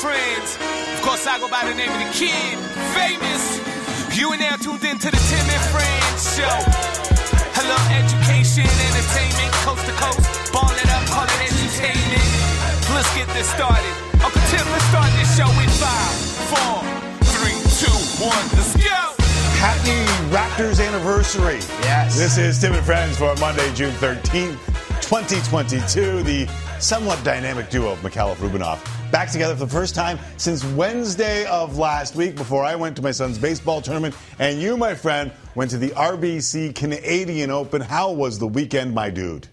friends. Of course, I go by the name of the kid, famous. You are now tuned in to the Tim and Friends show. Hello, education, entertainment, coast to coast. Ball it up, call it entertainment. Let's get this started. Uncle Tim, let's start this show in five, four, three, two, one. Let's go. Happy Raptors anniversary. Yes. This is Tim and Friends for Monday, June 13th, 2022. The somewhat dynamic duo of Micallef Rubinoff back together for the first time since Wednesday of last week before I went to my son's baseball tournament. And you, my friend, went to the RBC Canadian Open. How was the weekend, my dude?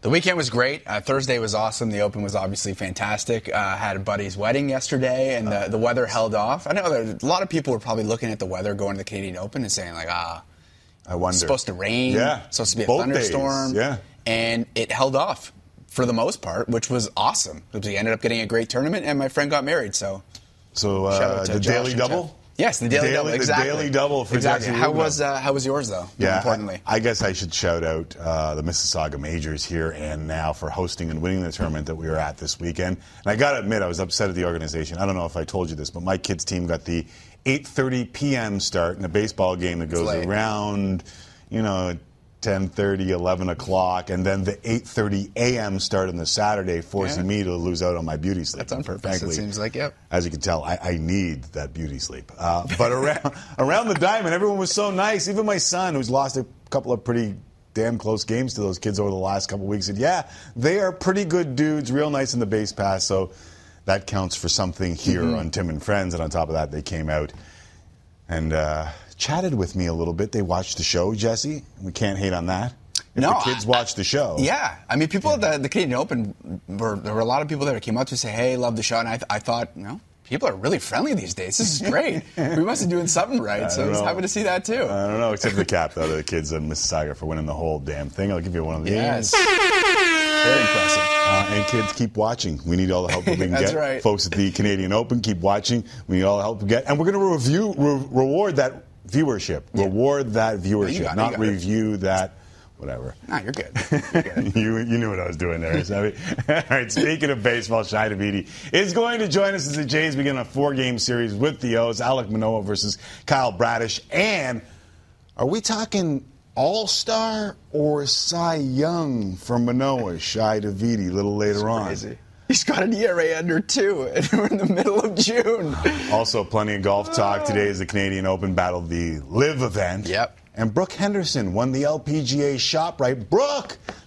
The weekend was great. Uh, Thursday was awesome. The Open was obviously fantastic. Uh, had a buddy's wedding yesterday, and the, the weather held off. I know there, a lot of people were probably looking at the weather going to the Canadian Open and saying like, ah, I wonder. it's supposed to rain. Yeah. It's supposed to be a Both thunderstorm. days, yeah. And it held off for the most part, which was awesome. We ended up getting a great tournament, and my friend got married. So So, uh, the Josh Daily Double? Jeff. Yes, the daily, Daily- double. the daily double for exactly. How was uh, how was yours though? more Yeah, importantly. I, I guess I should shout out uh, the Mississauga Majors here and now for hosting and winning the tournament that we were at this weekend. And I got to admit, I was upset at the organization. I don't know if I told you this, but my kids' team got the 8:30 p.m. start in a baseball game that goes around, you know. 10:30, 11 o'clock, and then the 8:30 a.m. start on the Saturday, forcing Yeah. me to lose out on my beauty sleep. That's on purpose. Frankly, It seems like yep. as you can tell, I, I need that beauty sleep. Uh, but around around the diamond, everyone was so nice. Even my son, who's lost a couple of pretty damn close games to those kids over the last couple of weeks, said, "Yeah, they are pretty good dudes, real nice in the base pass." So that counts for something here on Tim and Friends. And on top of that, they came out and uh, chatted with me a little bit. They watched the show, Jesse. We can't hate on that. If No, the kids I- watch the show. Yeah, I mean, people at the, the Canadian Open were there were a lot of people there that came up to say, "Hey, love the show," and I, I thought, you know, people are really friendly these days. This is great. we must be doing something right. So I was happy to see that too. I don't know, except for the cap, though, the kids in Mississauga for winning the whole damn thing. I'll give you one of these. yes, very impressive. Uh, and kids, keep watching. We need all the help we can That's get. right. Folks at the Canadian Open, keep watching. We need all the help we get. And we're going to review, re- reward that viewership. Reward that viewership, it, not got it. review that, whatever. Nah, you're good. You're good. you, you knew what I was doing there. Savvy. All right, speaking of baseball, Shi Davidi is going to join us as the Jays begin a four game series with the O's. Alek Manoah versus Kyle Bradish. And are we talking All Star or Cy Young for Manoah, Shi Davidi, a little later on? Crazy. He's got an ERA under two, and we're in the middle of June. Also, plenty of golf talk today is the Canadian Open battled the LIV event. Yep. And Brooke Henderson won the LPGA ShopRite.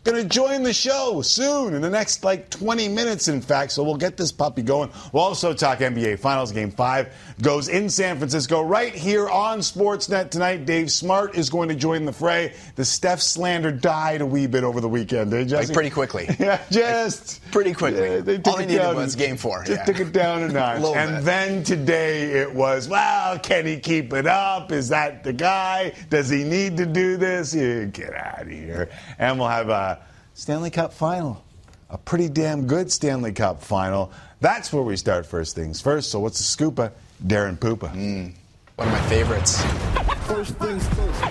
Brooke gonna join the show soon in the next like 20 minutes, in fact. So we'll get this puppy going. We'll also talk NBA Finals. Game five goes in San Francisco right here on Sportsnet tonight. Dave Smart is going to join the fray. The Steph slander died a wee bit over the weekend, eh, did Jesse? Like pretty quickly. Yeah, just Pretty quickly. Yeah, they All took they it needed down. was game four, Just yeah. took it down a notch. Little and bit. then today it was, well, can he keep it up? Is that the guy? Does he need to do this? Yeah, get out of here. And we'll have a Stanley Cup final. A pretty damn good Stanley Cup final. That's where we start first things first. So what's the scoopa? Darren Poopa. Mm. One of my favorites. First things first.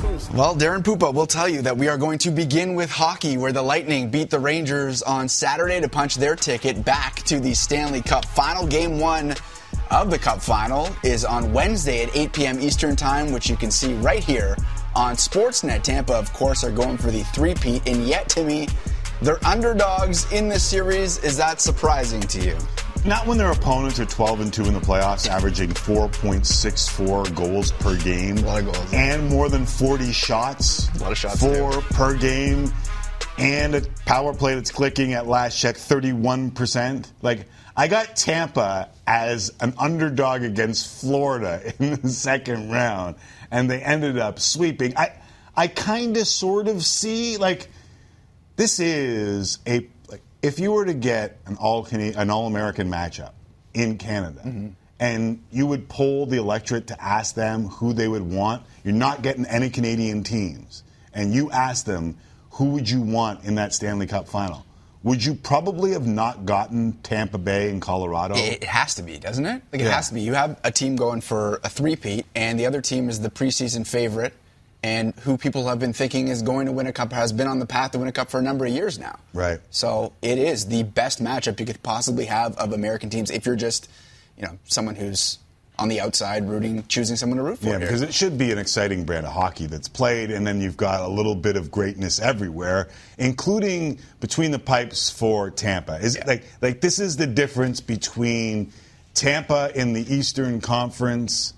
First. Well, Darren Pupa will tell you that we are going to begin with hockey, where the Lightning beat the Rangers on Saturday to punch their ticket back to the Stanley Cup final. Game one of the Cup final is on Wednesday at 8 p.m. Eastern Time, which you can see right here on Sportsnet. Tampa, of course, are going for the three-peat, and yet, Timmy, they're underdogs in this series. Is that surprising to you? Not when their opponents are 12 and 2 in the playoffs, averaging 4.64 goals per game. A lot of goals. And more than 40 shots. A lot of shots Four per game. And a power play that's clicking at last check 31%. Like, I got Tampa as an underdog against Florida in the second round, and they ended up sweeping. I, I kind of sort of see, like, this is a like if you were to get an all an all American matchup in Canada mm-hmm. and you would poll the electorate to ask them who they would want, you're not getting any Canadian teams. And you ask them who would you want in that Stanley Cup final? Would you probably have not gotten Tampa Bay and Colorado? It has to be, doesn't it? Like it Yeah. has to be. You have a team going for a three-peat, and the other team is the preseason favorite and who people have been thinking is going to win a cup has been on the path to win a cup for a number of years now. Right. So it is the best matchup you could possibly have of American teams if you're just, you know, someone who's on the outside rooting, choosing someone to root for. Yeah, here. because it should be an exciting brand of hockey that's played, and then you've got a little bit of greatness everywhere, including between the pipes for Tampa. Is Yeah. like like this is the difference between Tampa in the Eastern Conference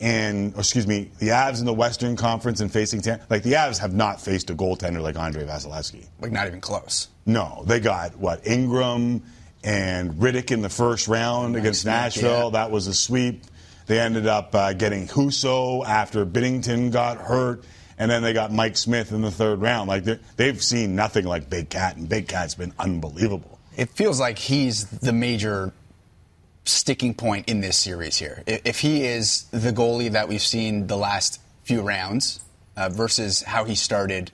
and or excuse me, the Avs in the Western Conference and facing Tampa. Like the Avs have not faced a goaltender like Andrei Vasilevskiy. like not even close. No, they got what Ingram and Rittich in the first round against sweep, Nashville. yeah. That was a sweep. They ended up uh, getting Husso after Binnington got hurt, and then they got Mike Smith in the third round. Like they've seen nothing like Big Cat, and Big Cat's been unbelievable. It feels like he's the major sticking point in this series here. If he is the goalie that we've seen the last few rounds uh, versus how he started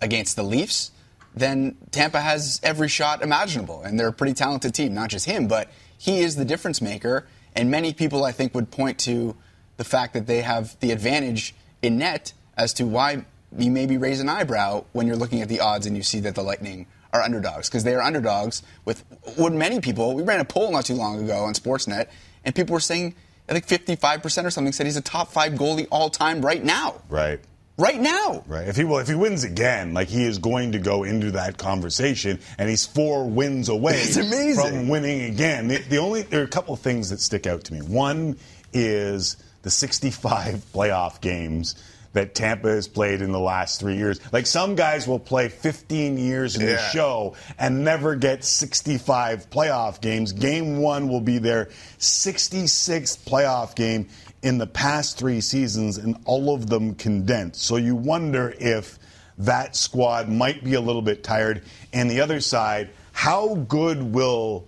against the Leafs, then Tampa has every shot imaginable, and they're a pretty talented team. Not just him, but he is the difference maker. And many people, I think, would point to the fact that they have the advantage in net as to why you maybe raise an eyebrow when you're looking at the odds and you see that the Lightning are underdogs because they are underdogs with what many people. We ran a poll not too long ago on Sportsnet, and people were saying I think 55% or something said he's a top five goalie all time right now. Right. Right now. Right. If he well, if he wins again, like he is going to go into that conversation, and he's four wins away from winning again. The, the only there are a couple of things that stick out to me. One is the 65 playoff games that Tampa has played in the last three years. Like some guys will play 15 years in the show and never get 65 playoff games. Game one will be their 66th playoff game in the past three seasons, and all of them condensed. So you wonder if that squad might be a little bit tired. And the other side, how good will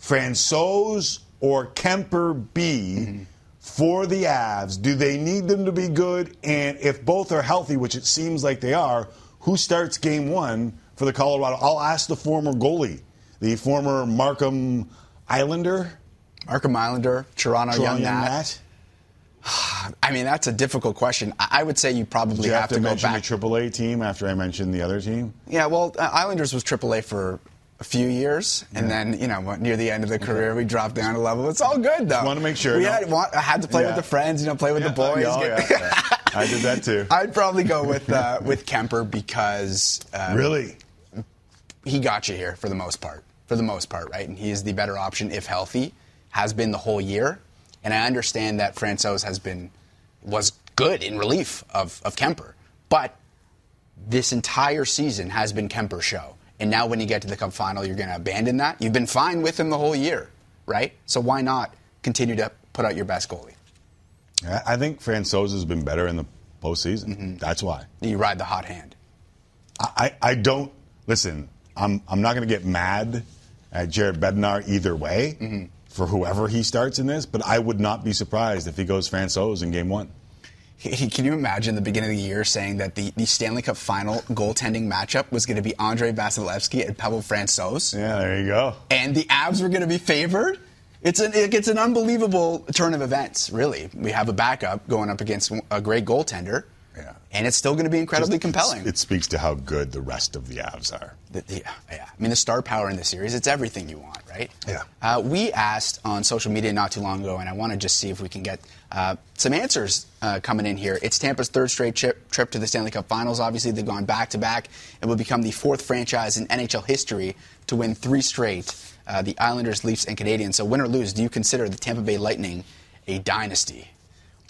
Francouz or Kemper be mm-hmm. for the Avs? Do they need them to be good? And if both are healthy, which it seems like they are, who starts game one for the Colorado? I'll ask the former goalie, the former Markham Islander, Markham Islander, Toronto, Toronto Young Nat. Nat. I mean, that's a difficult question. I would say you probably you have, have to to go back. the AAA team after I mentioned the other team? Yeah, well, uh, Islanders was AAA for a few years, and then you know near the end of the career we dropped down a level. It's all good though. wanna make sure, we no? had, want, I had to play Yeah. with the friends, you know, play with the boys. oh, yeah, yeah. I did that too. I'd probably go with uh, with Kemper because uh, really? he got you here for the most part. For the most part, right? And he is the better option if healthy. Has been the whole year, and I understand that Francouz has been was good in relief of of Kemper, but this entire season has been Kemper's show. And now when you get to the Cup final, you're going to abandon that. You've been fine with him the whole year, right? So why not continue to put out your best goalie? I I think Francouz has been better in the postseason. Mm-hmm. That's why. You ride the hot hand. I, I don't listen. I'm I'm not going to get mad at Jared Bednar either way Mm-hmm. For whoever he starts in this, but I would not be surprised if he goes Francouz in game one. He- Can you imagine the beginning of the year saying that the, the Stanley Cup final goaltending matchup was going to be Andrei Vasilevskiy and Pavel Francouz? Yeah, there you go. and the Avs were going to be favored. It's an it's an unbelievable turn of events. Really, we have a backup going up against a great goaltender. And it's still going to be incredibly Just- compelling. It speaks to how good the rest of the Avs are. The- the- yeah. I mean, the star power in the series, it's everything you want, right? Yeah. Uh, we asked on social media not too long ago, and I want to just see if we can get uh, some answers uh, coming in here. It's Tampa's third straight trip, trip to the Stanley Cup Finals. Obviously, they've gone back to back and will become the fourth franchise in NHL history to win three straight. Uh, the Islanders, Leafs, and Canadiens. So, win or lose, do you consider the Tampa Bay Lightning a dynasty?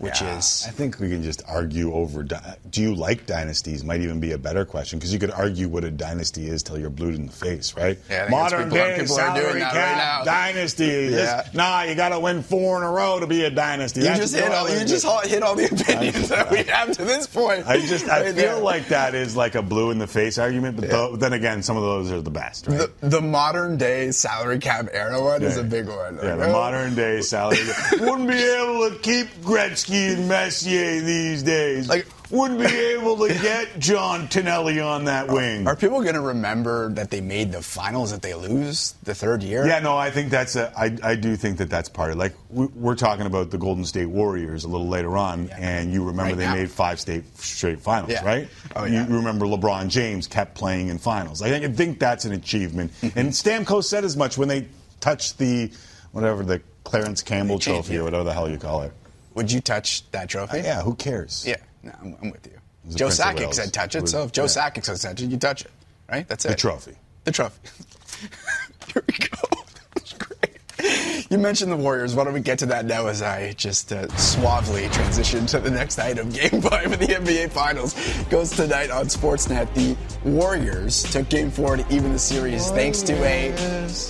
Which Yeah, is I think we can just argue over. di- Do you like dynasties? Might even be a better question because you could argue what a dynasty is till you're blued in the face, right? Yeah, I think Modern people- day people are doing that cap right now. dynasty. Yeah. This- nah, you got to win four in a row to be a dynasty. you That's just hit all you just hit all the opinions that we have to this point. I just I Right feel there. like that is like a blue in the face argument, but tho- then again, some of those are the best, right? The, the modern day salary cap era one is a big one. Yeah, Like, the oh, modern day salary wouldn't be able to keep Gretzky and Messier these days. Like, wouldn't be able to get John Tonelli on that wing. Are people going to remember that they made the finals that they lose the third year? Yeah, no, I think that's a. I, I do think that that's part of. Like we, we're talking about the Golden State Warriors a little later on, and you remember Right they now. made five state straight finals, Yeah. right? Oh, yeah. You remember LeBron James kept playing in finals. I think, I think that's an achievement, Mm-hmm. and Stamkos said as much when they touched the whatever the Clarence Campbell Trophy or whatever the hell you call it. Would you touch that trophy? Yeah, who cares? Yeah, no, I'm, I'm with you. Joe Sakic said touch It so if Joe yeah. Sakic says touch it, you touch it. Right? That's it. The trophy. The trophy. Here we go. You mentioned the Warriors. Why don't we get to that now as I just uh, suavely transition to the next item? Game five of the NBA Finals goes tonight on Sportsnet. The Warriors took game four to even the series thanks to a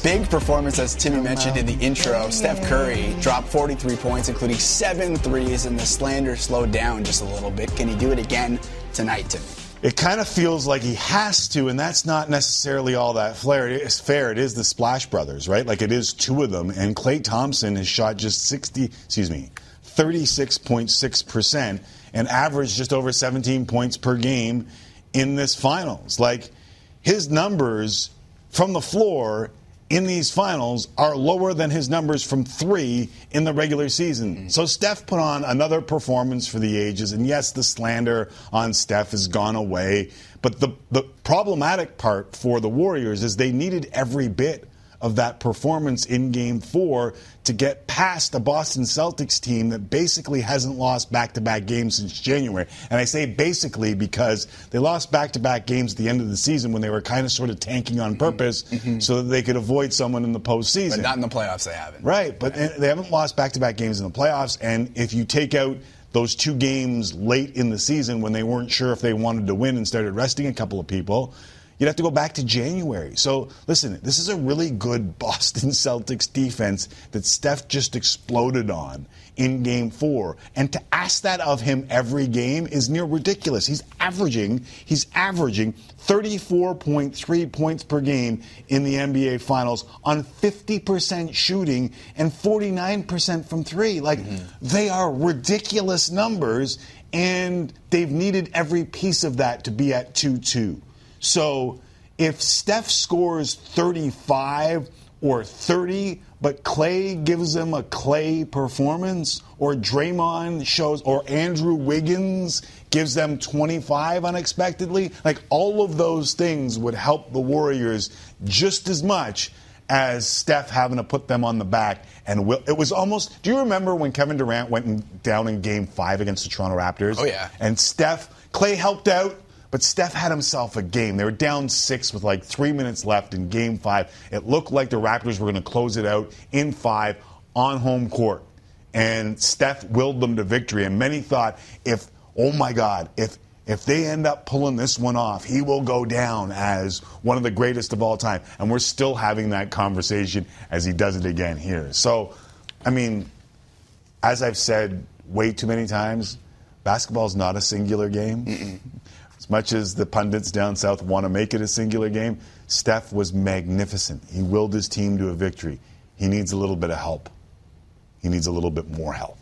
big performance, as Timmy mentioned in the intro. Steph Curry dropped 43 points, including seven threes, and the slander slowed down just a little bit. Can he do it again tonight, Timmy? It kind of feels like he has to, and that's not necessarily all that fair. It is fair. It is the Splash Brothers, right? Like it is two of them, and Klay Thompson has shot just sixty, excuse me, thirty-six point six percent, and averaged just over seventeen points per game in this finals. Like his numbers from the floor in these finals are lower than his numbers from three in the regular season. Mm-hmm. So Steph put on another performance for the ages, and yes, the slander on Steph has gone away. But the, the problematic part for the Warriors is they needed every bit of that performance in game four to get past a Boston Celtics team that basically hasn't lost back to back games since January. And I say basically because they lost back to back games at the end of the season when they were kind of sort of tanking on purpose mm-hmm. Mm-hmm. so that they could avoid someone in the postseason. But not in the playoffs, they haven't. Right, but they haven't lost back-to-back games in the playoffs, and if you take out those two games late in the season when they weren't sure if they wanted to win and started resting a couple of people, you'd have to go back to January. So listen, this is a really good Boston Celtics defense that Steph just exploded on in game four. And to ask that of him every game is near ridiculous. He's averaging, he's averaging 34.3 points per game in the NBA finals on 50% shooting and 49% from three. Like mm-hmm. they are ridiculous numbers and they've needed every piece of that to be at 2-2. So if Steph scores 35 or 30, but Klay gives them a Klay performance, or Draymond shows, or Andrew Wiggins gives them 25 unexpectedly, like all of those things would help the Warriors just as much as Steph having to put them on the back. And will, it was almost. Do you remember when Kevin Durant went in, down in Game Five against the Toronto Raptors? Oh, yeah. And Steph, Klay helped out, but Steph had himself a game. They were down six with like three minutes left in game five. It looked like the Raptors were going to close it out in five on home court. And Steph willed them to victory. And many thought, if, oh my God, if if they end up pulling this one off, he will go down as one of the greatest of all time. And we're still having that conversation as he does it again here. So, I mean, as I've said way too many times, basketball is not a singular game. Much as the pundits down south want to make it a singular game, Steph was magnificent. He willed his team to a victory. He needs a little bit of help. He needs a little bit more help.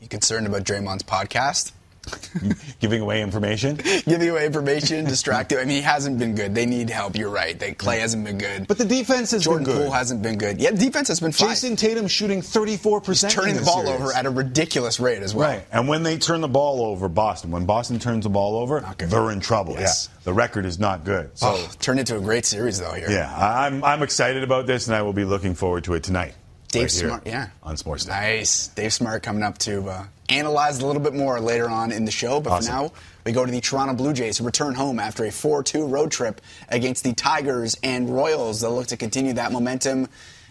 You concerned about Draymond's podcast? Giving away information. Giving away information, distracted. I mean, he hasn't been good. They need help. You're right. They, Klay hasn't been good. But the defense has Jordan been good. Poole hasn't been good. Yeah, defense has been fine. Jayson Tatum shooting 34% turning in the ball series. over at a ridiculous rate as well. Right. And when they turn the ball over, Boston, when Boston turns the ball over, they're in trouble. Yes. Yeah. The record is not good. So, Oh, turned into a great series though here. yeah, I'm, I'm excited about this, and I will be looking forward to it tonight. Dave right Smart, yeah. On Sports Nice. Dave Smart coming up to uh, analyze a little bit more later on in the show. But Awesome. for now, we go to the Toronto Blue Jays who return home after a 4 2 road trip against the Tigers and Royals. They'll look to continue that momentum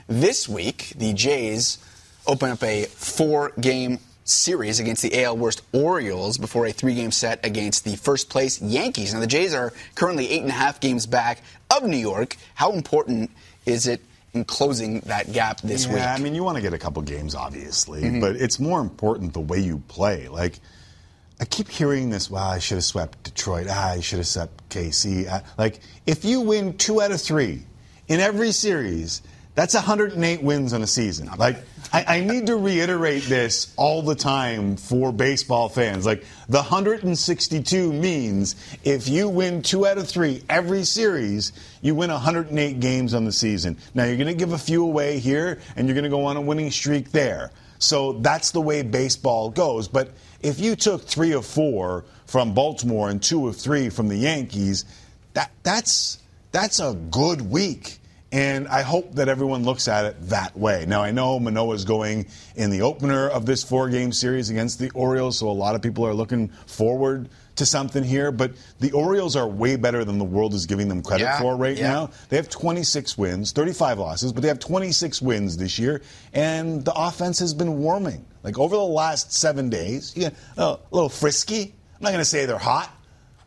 this week. The Jays open up a four game series against the AL worst Orioles before a three game set against the first place Yankees. Now, the Jays are currently eight and a half games back of New York. How important is it in closing that gap this week. yeah, week? I mean, you want to get a couple games, obviously, but it's more important the way you play. Like, I keep hearing this. Wow, I should have swept Detroit. Ah, I should have swept KC. Ah, Like, if you win two out of three in every series, That's 108 wins on a season. Like, I, I, need to reiterate this all the time for baseball fans. Like, the 162 means if you win two out of three every series, you win 108 games on the season. Now, you're going to give a few away here, and you're going to go on a winning streak there. So that's the way baseball goes. But if you took three of four from Baltimore and two of three from the Yankees, that, that's, that's a good week. And I hope that everyone looks at it that way. Now, I know Manoah's going in the opener of this four game series against the Orioles, so a lot of people are looking forward to something here. But the Orioles are way better than the world is giving them credit Yeah, for right yeah. now. They have 26 wins, 35 losses, but they have 26 wins this year, and the offense has been warming. Like over the last seven days, yeah, a little frisky. I'm not going to say they're hot,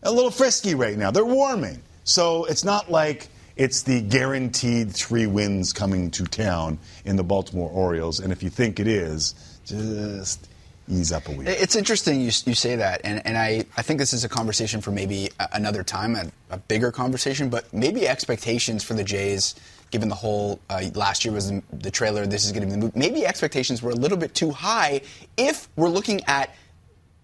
a little frisky right now. They're warming. So it's not like it's the guaranteed three wins coming to town in the Baltimore Orioles. And if you think it is, just ease up a wee. It's interesting you, you say that, and, and I, I think this is a conversation for maybe another time, a, a bigger conversation, but maybe expectations for the Jays, given the whole uh, last year was the, trailer, this is going to be the maybe expectations were a little bit too high if we're looking at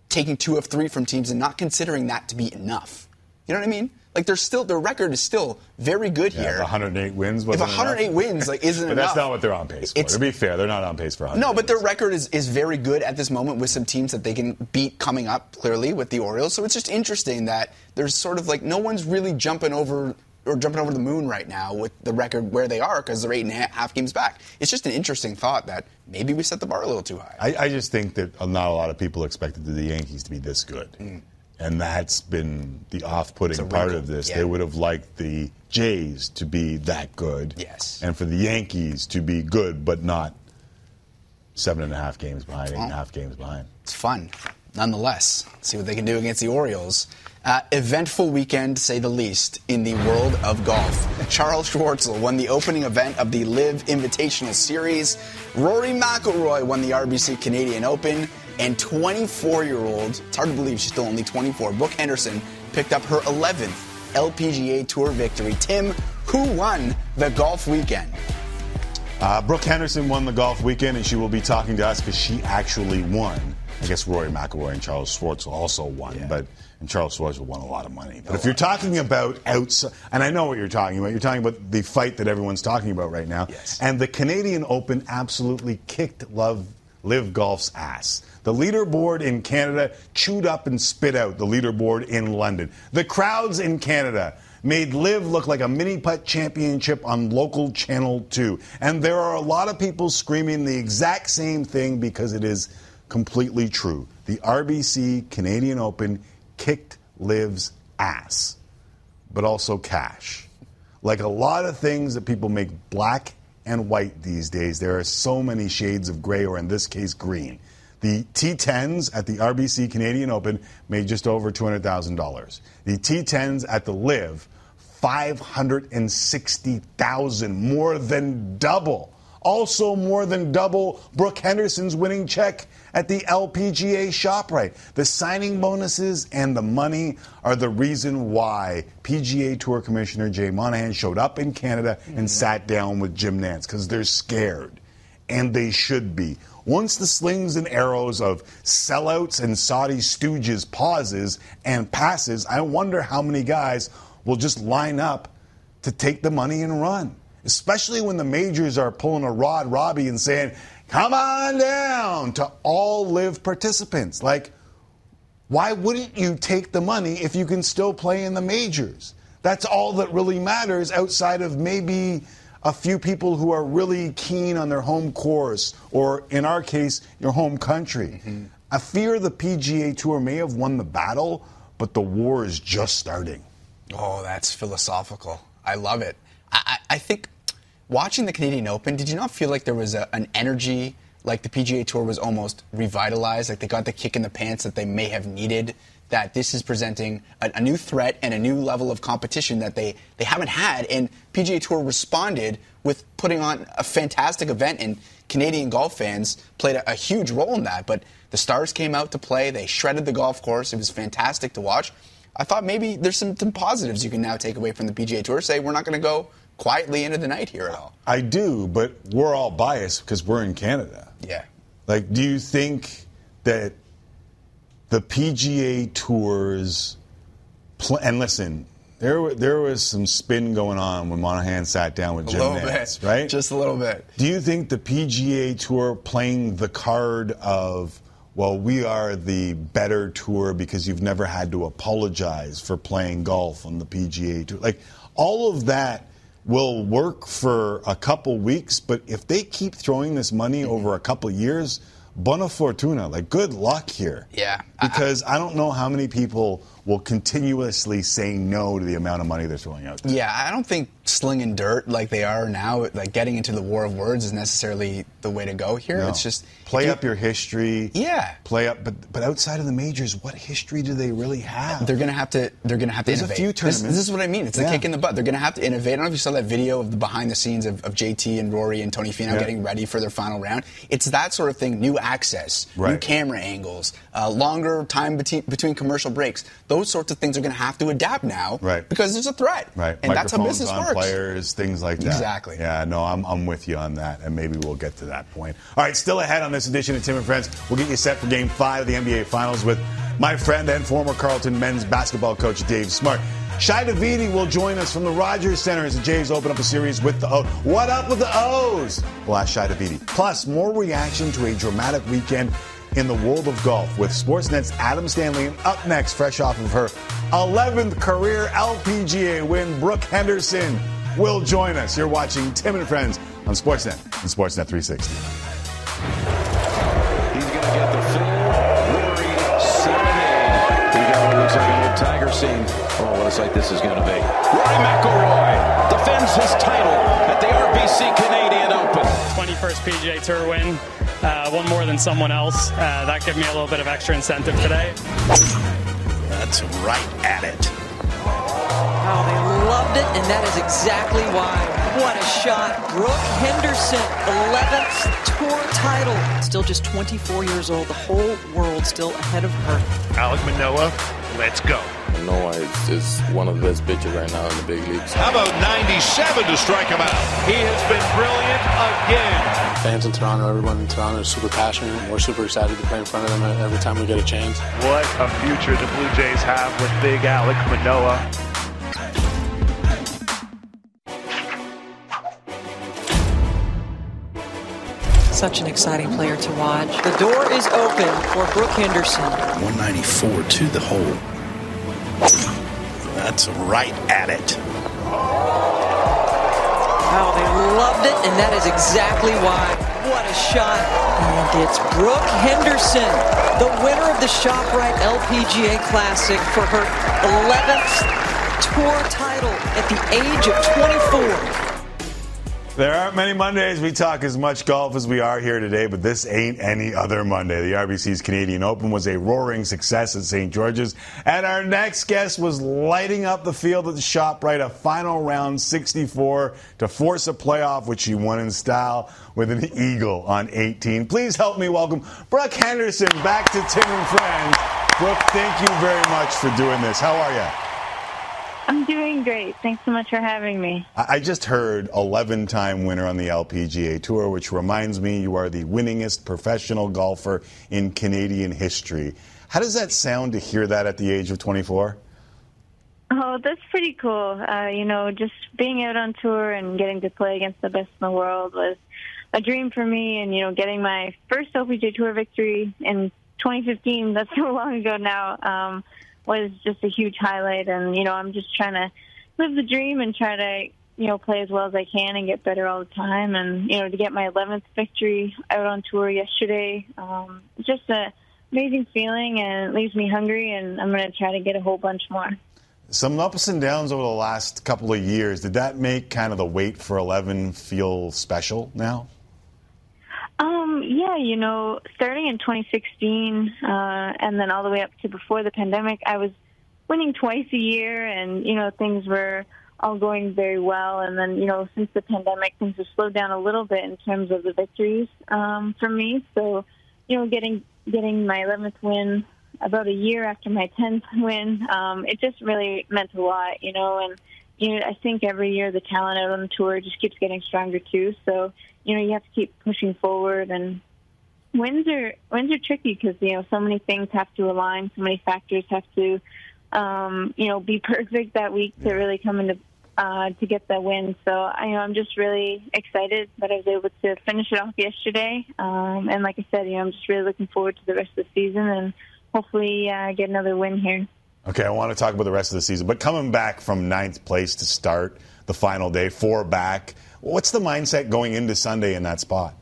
taking two of three from teams and not considering that to be enough. You know what I mean? Like, there's still, their record is still very good Yeah, here. if 108 wins If wasn't 108 enough. wins like isn't but enough, that's not what they're on pace for. It's- to be fair, they're not on pace for 100. no, but their record is, is very good at this moment with some teams that they can beat coming up, clearly, with the Orioles. So it's just interesting that there's sort of like no one's really jumping over or jumping over the moon right now with the record where they are because they're eight and a half, games back. It's just an interesting thought that maybe we set the bar a little too high. I, I just think that not a lot of people expected the Yankees to be this good. Mm. And that's been the off putting part of this. yeah. They would have liked the Jays to be that good. Yes. And for the Yankees to be good, but not seven and a half games behind, eight and a half games behind. It's fun, nonetheless. See what they can do against the Orioles. Uh, eventful weekend, to say the least, in the world of golf. Charles Schwartzel won the opening event of the LIV Invitational Series. Rory McIlroy won the RBC Canadian Open, and 24-year-old, it's hard to believe she's still only 24, Brooke Henderson picked up her 11th LPGA Tour victory. Tim, who won the golf weekend? Uh, Brooke Henderson won the golf weekend, and she will be talking to us because she actually won. I guess Rory McIlroy and Charles Schwartzel also won, Yeah. but and Charles Schwartzel won a lot of money. But if you're talking about outside, and I know what you're talking about, you're talking about the fight that everyone's talking about right now. Yes. And the Canadian Open absolutely kicked Love LIV Golf's ass. The leaderboard in Canada chewed up and spit out the leaderboard in London. The crowds in Canada made LIV look like a mini putt championship on local Channel 2. And there are a lot of people screaming the exact same thing because it is completely true. The RBC Canadian Open kicked LIV's ass, but also cash. Like a lot of things that people make black and white these days, there are so many shades of gray, or in this case, green. The T10s at the RBC Canadian Open made just over $200,000. The T10s at the LIV, 560,000, more than double. Also more than double Brooke Henderson's winning check at the LPGA ShopRite. The signing bonuses and the money are the reason why PGA Tour Commissioner Jay Monahan showed up in Canada and mm-hmm. sat down with Jim Nantz because they're scared. And they should be. Once the slings and arrows of sellouts and Saudi stooges pauses and passes, I wonder how many guys will just line up to take the money and run. Especially when the majors are pulling a Rod Roddy and saying, come on down to all LIV participants. Like, why wouldn't you take the money if you can still play in the majors? That's all that really matters outside of maybe a few people who are really keen on their home course, or in our case, your home country. Mm-hmm. I fear the PGA Tour may have won the battle, but the war is just starting. Oh, that's philosophical. I love it. I, I I think watching the Canadian Open, did you not feel like there was a, an energy, like the PGA Tour was almost revitalized, like they got the kick in the pants that they may have needed? That this is presenting a, a new threat and a new level of competition that they, they haven't had. And PGA Tour responded with putting on a fantastic event, and Canadian golf fans played a, a huge role in that. But the stars came out to play, they shredded the golf course. It was fantastic to watch. I thought maybe there's some, some positives you can now take away from the PGA Tour. Say we're not going to go quietly into the night here at all. I do, but we're all biased because we're in Canada. Yeah. Like, do you think that the PGA Tours pl- and listen, there there was some spin going on when Monahan sat down with A Jim little Nantz, bit. right? Just a little bit. Do you think the PGA Tour playing the card of, well, we are the better tour because you've never had to apologize for playing golf on the PGA Tour? Like, all of that will work for a couple weeks, but if they keep throwing this money over a couple years, bona fortuna, like, good luck here. Yeah. I- Because I don't know how many people will continuously say no to the amount of money they're throwing out there. Yeah, I don't think slinging dirt like they are now, like getting into the war of words, is necessarily the way to go here. No. It's just play you- up your history. Yeah. Play up, but but outside of the majors, what history do they really have? They're gonna have to. They're gonna have to There's a innovate. few This- tournaments. This, is what I mean. It's Yeah. a kick in the butt. They're gonna have to innovate. I don't know if you saw that video of the behind the scenes of, of JT and Rory and Tony Finau Yeah. getting ready for their final round. It's that sort of thing. New access, new camera angles, uh, longer time between, between commercial breaks. Those sorts of things are gonna have to adapt now, Right. Because there's a threat, right, And that's how business on works. players, things like that. Exactly. Yeah, no, I'm, I'm with you on that, and maybe we'll get to that point. All right, still ahead on this edition of Tim and Friends. We'll get you set for Game Five of the NBA Finals with my friend and former Carleton men's basketball coach Dave Smart. Shi Davidi will join us from the Rogers Center as the Jays open up a series with the O. What up with the O's? We'll ask Shi Davidi. Plus, more reaction to a dramatic weekend in the world of golf with Sportsnet's Adam Stanley. And up next, fresh off of her 11th career LPGA win, Brooke Henderson will join us. You're watching Tim and Friends on Sportsnet and Sportsnet 360. He's going to get the full Rory seven. We got what looks like an old tiger scene. Oh, what a sight this is going to be. Rory McIlroy defends his title at the RBC Canadian Open. 21st PGA Tour win, uh, one more than someone else. Uh, that gave me a little bit of extra incentive today. That's right at it. Oh, they loved it, and that is exactly why. What a shot. Brooke Henderson, 11th tour title. Still just 24 years old. The whole world still ahead of her. Alek Manoah, let's go. Noah is, is one of the best pitchers right now in the big leagues. How about 97 to strike him out? He has been brilliant again. Fans in Toronto, everyone in Toronto is super passionate. We're super excited to play in front of them every time we get a chance. What a future the Blue Jays have with big Alek Manoah. Such an exciting player to watch. The door is open for Brooke Henderson. 194 to the hole. That's right at it. Wow, they loved it, and that is exactly why. What a shot. And it's Brooke Henderson, the winner of the ShopRite LPGA Classic for her 11th tour title at the age of 24. There aren't many Mondays we talk as much golf as we are here today, but this ain't any other Monday. The RBC's Canadian Open was a roaring success at St. George's, and our next guest was lighting up the field at the ShopRite, a final round 64 to force a playoff, which she won in style with an eagle on 18. Please help me welcome Brooke Henderson back to Tim and Friends. Brooke, thank you very much for doing this. How are you? I'm doing great. Thanks so much for having me. I just heard 11 time winner on the LPGA Tour, which reminds me you are the winningest professional golfer in Canadian history. How does that sound to hear that at the age of 24? Oh, that's pretty cool. Uh, you know, just being out on tour and getting to play against the best in the world was a dream for me. And, you know, getting my first LPGA Tour victory in 2015, that's so long ago now, um, was just a huge highlight. And, you know, I'm just trying to live the dream and try to, you know, play as well as I can and get better all the time. And, you know, to get my 11th victory out on tour yesterday, um, just a amazing feeling and it leaves me hungry and I'm going to try to get a whole bunch more. Some ups and downs over the last couple of years. Did that make kind of the wait for 11 feel special now? Um, yeah, you know, starting in 2016, uh, and then all the way up to before the pandemic, I was winning twice a year, and you know, things were all going very well. And then, you know, since the pandemic, things have slowed down a little bit in terms of the victories um, for me. So, you know, getting getting my 11th win about a year after my 10th win, um, it just really meant a lot, you know, and you know, I think every year the talent out on the tour just keeps getting stronger too. So, you know, you have to keep pushing forward and wins are wins are tricky because you know so many things have to align, so many factors have to, um, you know, be perfect that week to really come into uh, to get that win. So I you know I'm just really excited that I was able to finish it off yesterday. Um, and like I said, you know I'm just really looking forward to the rest of the season and hopefully uh, get another win here. Okay, I want to talk about the rest of the season, but coming back from ninth place to start the final day, four back. What's the mindset going into Sunday in that spot?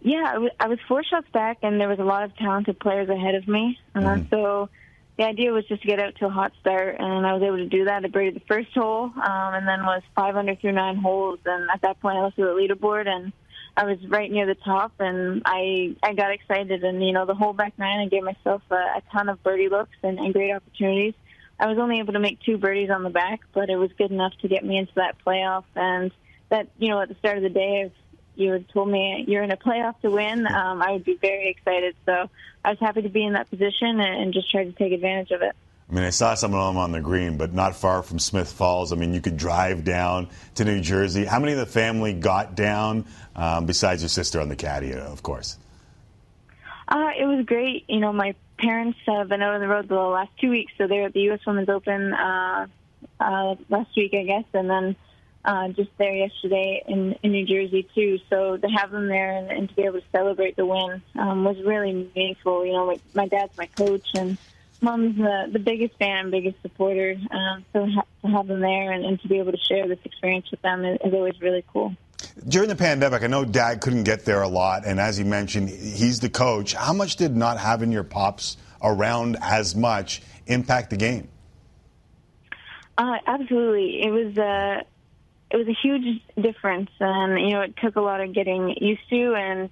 Yeah, I was, four shots back, and there was a lot of talented players ahead of me. Uh, mm-hmm. So the idea was just to get out to a hot start, and I was able to do that. I birdied the first hole, um, and then was five under through nine holes. And at that point, I looked at the leaderboard, and I was right near the top, and I I got excited. And you know, the whole back nine, I gave myself a, a ton of birdie looks and, and great opportunities. I was only able to make two birdies on the back, but it was good enough to get me into that playoff. And that you know, at the start of the day, if you had told me you're in a playoff to win, um, I would be very excited. So I was happy to be in that position and, just try to take advantage of it. I mean, I saw some of them on the green, but not far from Smith Falls. I mean, you could drive down to New Jersey. How many of the family got down, um, besides your sister on the caddy, of course? Uh, it was great. You know, my parents have been out on the road the last two weeks, so they're at the U.S. Women's Open uh, uh, last week, I guess, and then uh, just there yesterday in, in New Jersey too. So to have them there and, and to be able to celebrate the win um, was really meaningful. You know, my, my dad's my coach and mom's the, the biggest fan, biggest supporter. Um, so ha- to have them there and, and to be able to share this experience with them is, is always really cool. During the pandemic, I know Dad couldn't get there a lot, and as you mentioned, he's the coach. How much did not having your pops around as much impact the game? Uh, absolutely, it was. Uh, it was a huge difference, and you know, it took a lot of getting used to. And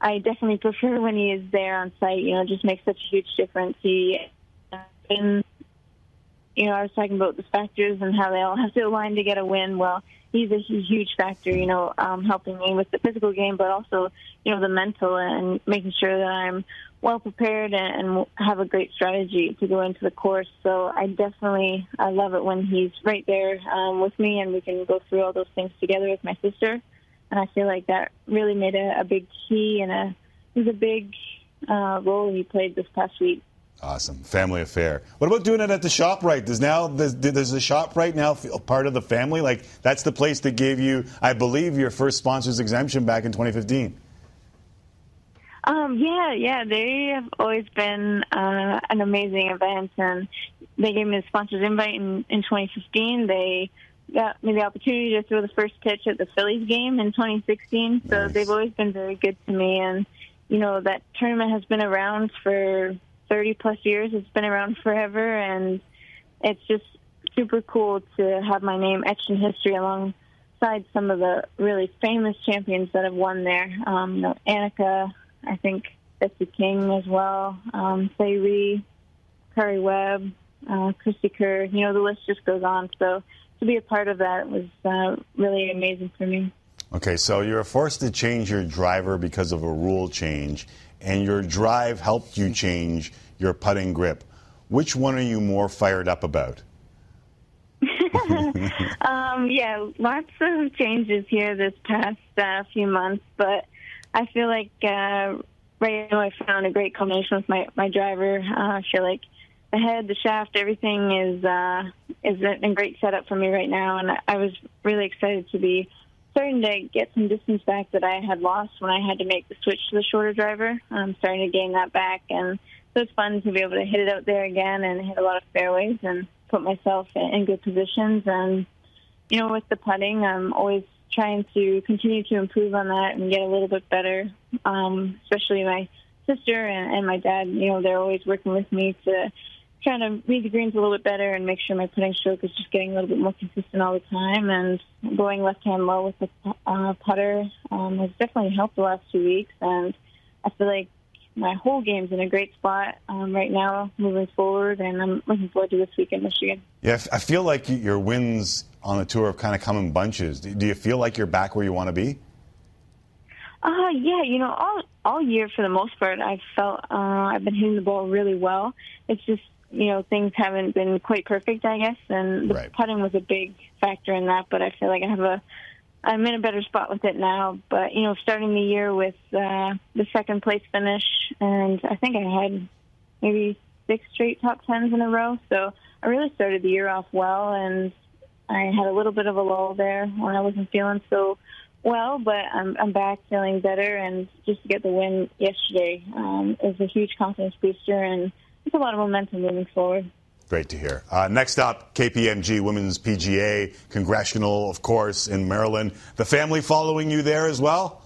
I definitely prefer when he is there on site. You know, it just makes such a huge difference. He, and you know, I was talking about the factors and how they all have to align to get a win. Well, he's a huge factor, you know, um, helping me with the physical game, but also, you know, the mental and making sure that I'm well prepared and, have a great strategy to go into the course. So I definitely I love it when he's right there um, with me and we can go through all those things together with my sister. And I feel like that really made a, a big key and a it was a big uh, role he played this past week. Awesome. Family affair. What about doing it at the ShopRite? Does now does, does the right now feel part of the family? Like that's the place that gave you, I believe, your first sponsor's exemption back in 2015. Um, yeah, yeah, they have always been uh, an amazing event, and they gave me the sponsors invite in, in 2015. They got me the opportunity to throw the first pitch at the Phillies game in 2016. So nice. they've always been very good to me, and you know that tournament has been around for 30 plus years. It's been around forever, and it's just super cool to have my name etched in history alongside some of the really famous champions that have won there. Um, you know, Annika, I think Betsy King as well, um, Se Ri, Karrie Webb, uh, Cristie Kerr. You know, the list just goes on. So to be a part of that was uh, really amazing for me. Okay, so you were forced to change your driver because of a rule change and your drive helped you change your putting grip. Which one are you more fired up about? um, yeah, lots of changes here this past uh, few months, but I feel like uh, right now I found a great combination with my my driver. Uh, I feel like the head, the shaft, everything is uh, is a great setup for me right now, and I was really excited to be starting to get some distance back that I had lost when I had to make the switch to the shorter driver. I'm starting to gain that back, and so it's fun to be able to hit it out there again and hit a lot of fairways and put myself in good positions. And you know, with the putting, I'm always trying to continue to improve on that and get a little bit better. Um, especially my sister and, and my dad, you know, they're always working with me to trying to read the greens a little bit better and make sure my putting stroke is just getting a little bit more consistent all the time. And going left hand low with the uh, putter um, has definitely helped the last two weeks. And I feel like my whole game's in a great spot um, right now, moving forward. And I'm looking forward to this week in Michigan. Yeah, I feel like your wins on the tour have kind of come in bunches. Do you feel like you're back where you want to be? Uh, yeah, you know, all all year for the most part, I've felt uh, I've been hitting the ball really well. It's just you know, things haven't been quite perfect, I guess, and the Right. putting was a big factor in that. But I feel like I have a, I'm in a better spot with it now. But you know, starting the year with uh, the second place finish, and I think I had maybe six straight top tens in a row. So I really started the year off well, and I had a little bit of a lull there when I wasn't feeling so well, but I'm, I'm back feeling better, and just to get the win yesterday um, is a huge confidence booster, and it's a lot of momentum moving forward. Great to hear. Uh, next up, KPMG Women's PGA, Congressional, of course, in Maryland. The family following you there as well?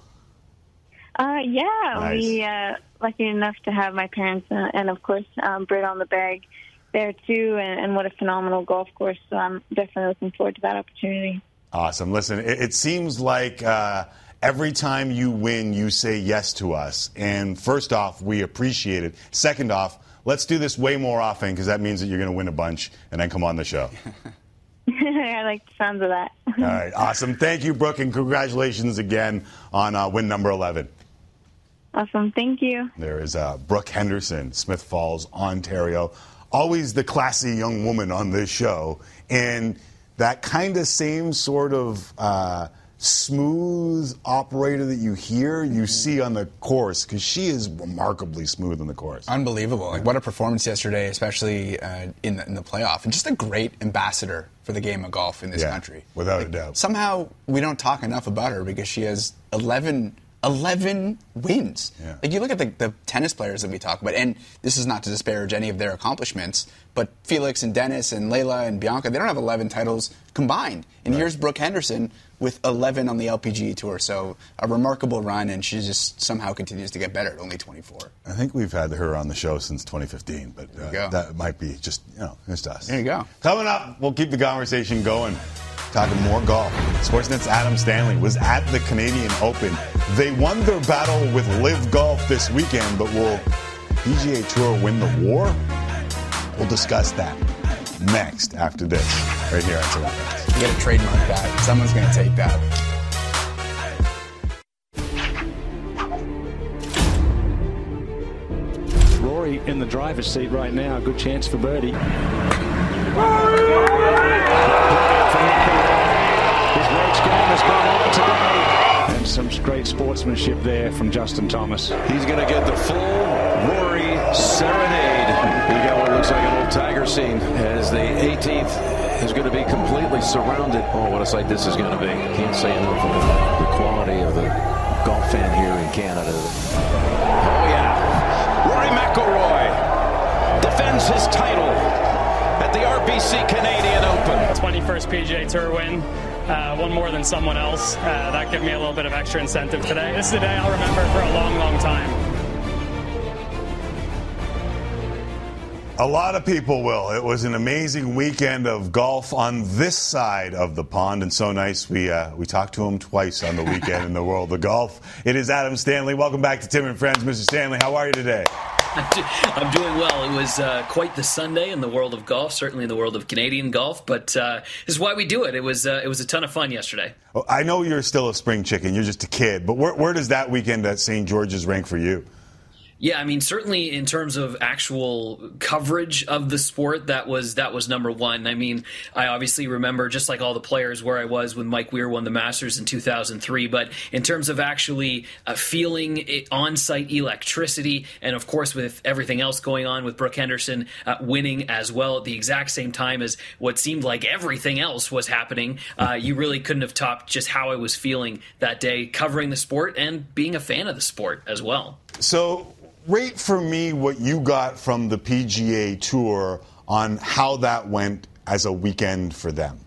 Uh, yeah, Nice. we uh, lucky enough to have my parents uh, and of course um, Britt on the bag there too, and, and what a phenomenal golf course. So I'm definitely looking forward to that opportunity. Awesome. Listen, it, it seems like uh, every time you win, you say yes to us. And first off, we appreciate it. Second off, let's do this way more often because that means that you're going to win a bunch and then come on the show. I like the sounds of that. All right. Awesome. Thank you, Brooke, and congratulations again on uh, win number 11. Awesome, thank you. There is uh, Brooke Henderson, Smiths Falls, Ontario. Always the classy young woman on this show. And that kind of same sort of uh, smooth operator that you hear, you see on the course, because she is remarkably smooth on the course. Unbelievable. Like, what a performance yesterday, especially uh, in, the, in the playoff. And just a great ambassador for the game of golf in this Yeah, country. without a doubt. Somehow we don't talk enough about her because she has 11, 11 wins. Yeah. Like, you look at the, the tennis players that we talk about, and this is not to disparage any of their accomplishments, but Felix and Dennis and Layla and Bianca, they don't have 11 titles combined. And here's Brooke Henderson with 11 on the LPGA Tour. So a remarkable run, and she just somehow continues to get better at only 24. I think we've had her on the show since 2015, but uh, that might be just, you know, it's us. There you go. Coming up, we'll keep the conversation going. Talking more golf. Sportsnet's Adam Stanley was at the Canadian Open. They won their battle with LIV Golf this weekend, but will PGA Tour win the war? We'll discuss that next after this, right here on Tim Friends. You got to trademark that. Someone's going to take that. Rory in the driver's seat right now. Good chance for birdie. His race game has gone on today. And some great sportsmanship there from Justin Thomas. He's going to get the full Rory serenade. We got what looks like an old tiger scene as the 18th is going to be completely surrounded. Oh, what a sight this is going to be. Can't say enough about the quality of the golf fan here in Canada. Oh, yeah. Rory McIlroy defends his title at the RBC Canadian Open. 21st PGA Tour win. Uh, one more than someone else. Uh, that gave me a little bit of extra incentive today. This is a day I'll remember for a long, long time. A lot of people will. It was an amazing weekend of golf on this side of the pond, and so nice we uh, we talked to him twice on the weekend in the world of golf. It is Adam Stanley. Welcome back to Tim and Friends, Mr. Stanley. How are you today? I'm, doing well. It was uh, quite the Sunday in the world of golf, certainly in the world of Canadian golf. But uh, this is why we do it. It was uh, it was a ton of fun yesterday. Well, I know you're still a spring chicken. You're just a kid, but where, where does that weekend at St. George's rank for you? Yeah, I mean, certainly in terms of actual coverage of the sport, that was that was number one. I mean, I obviously remember just like all the players where I was when Mike Weir won the Masters in 2003. But in terms of actually uh, feeling on-site electricity, and of course with everything else going on with Brooke Henderson uh, winning as well at the exact same time as what seemed like everything else was happening, uh, you really couldn't have topped just how I was feeling that day covering the sport and being a fan of the sport as well. So, rate for me what you got from the PGA Tour on how that went as a weekend for them.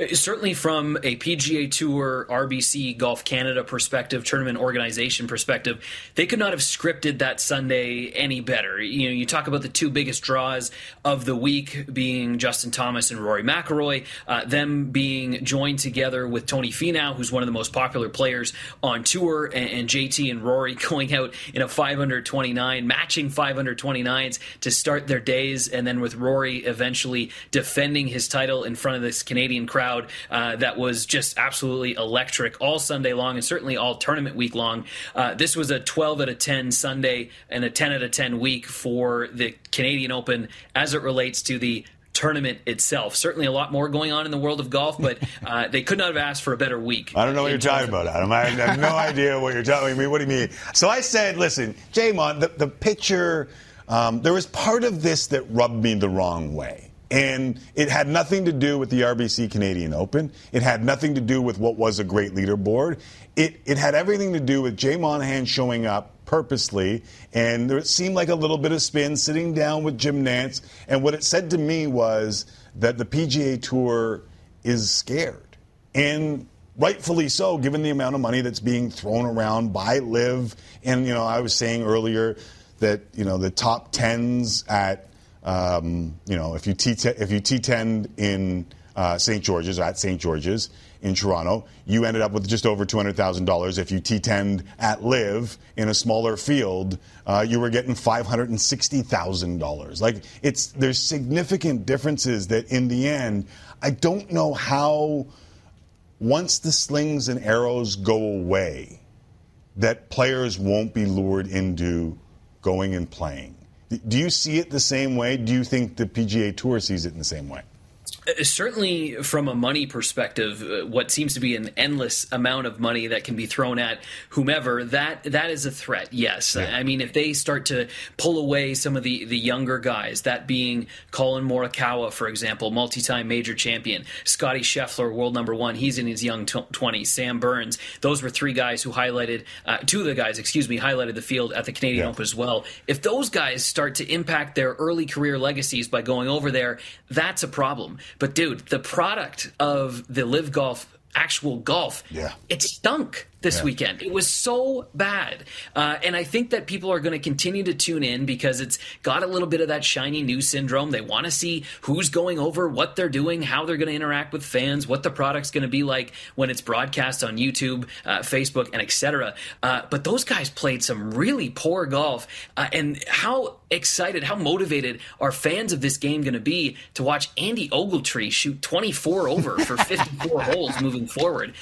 Uh, Certainly, from a PGA Tour, RBC, Golf Canada perspective, tournament organization perspective, they could not have scripted that Sunday any better. You know, you talk about the two biggest draws of the week being Justin Thomas and Rory McIlroy, uh, them being joined together with Tony Finau, who's one of the most popular players on tour, and, and JT and Rory going out in a 529, matching 529s to start their days, and then with Rory eventually defending his title in front of this Canadian crowd crowd uh, that was just absolutely electric all Sunday long and certainly all tournament week long. Uh, this was a 12 out of 10 Sunday and a 10 out of 10 week for the Canadian Open as it relates to the tournament itself. Certainly a lot more going on in the world of golf, but uh, they could not have asked for a better week. I don't know what you're talking about, Adam. I have no idea what you're telling me. What do you mean? So I said, listen, Jamon, the, the picture, um, there was part of this that rubbed me the wrong way. And it had nothing to do with the RBC Canadian Open. It had nothing to do with what was a great leaderboard. It, it had everything to do with Jay Monahan showing up purposely, and there seemed like a little bit of spin sitting down with Jim Nantz. And what it said to me was that the PGA Tour is scared. And rightfully so, given the amount of money that's being thrown around by LIV. And, you know, I was saying earlier that, you know, the top tens at um, you know, if you T if you T10 in uh, St. George's at St. George's in Toronto, you ended up with just over two hundred thousand dollars. If you T10 at LIV in a smaller field, uh, you were getting five hundred and sixty thousand dollars. Like it's there's significant differences that in the end, I don't know how. Once the slings and arrows go away, that players won't be lured into going and playing. Do you see it the same way? Do you think the PGA Tour sees it in the same way? Uh, certainly, from a money perspective, uh, what seems to be an endless amount of money that can be thrown at whomever that that is a threat. Yes, yeah. I mean if they start to pull away some of the the younger guys, that being Collin Morikawa, for example, multi-time major champion, Scottie Scheffler, world number one, he's in his young twenties. Sam Burns, those were three guys who highlighted uh, two of the guys, excuse me, highlighted the field at the Canadian yeah. Open as well. If those guys start to impact their early career legacies by going over there, that's a problem. But dude, the product of the LIV golf actual golf, yeah. it stunk this yeah. weekend. It was so bad. Uh, and I think that people are going to continue to tune in because it's got a little bit of that shiny new syndrome. They want to see who's going over, what they're doing, how they're going to interact with fans, what the product's going to be like when it's broadcast on YouTube, uh, Facebook, and etc. Uh, but those guys played some really poor golf. Uh, and how excited, how motivated are fans of this game going to be to watch Andy Ogletree shoot 24 over for 54 holes moving forward?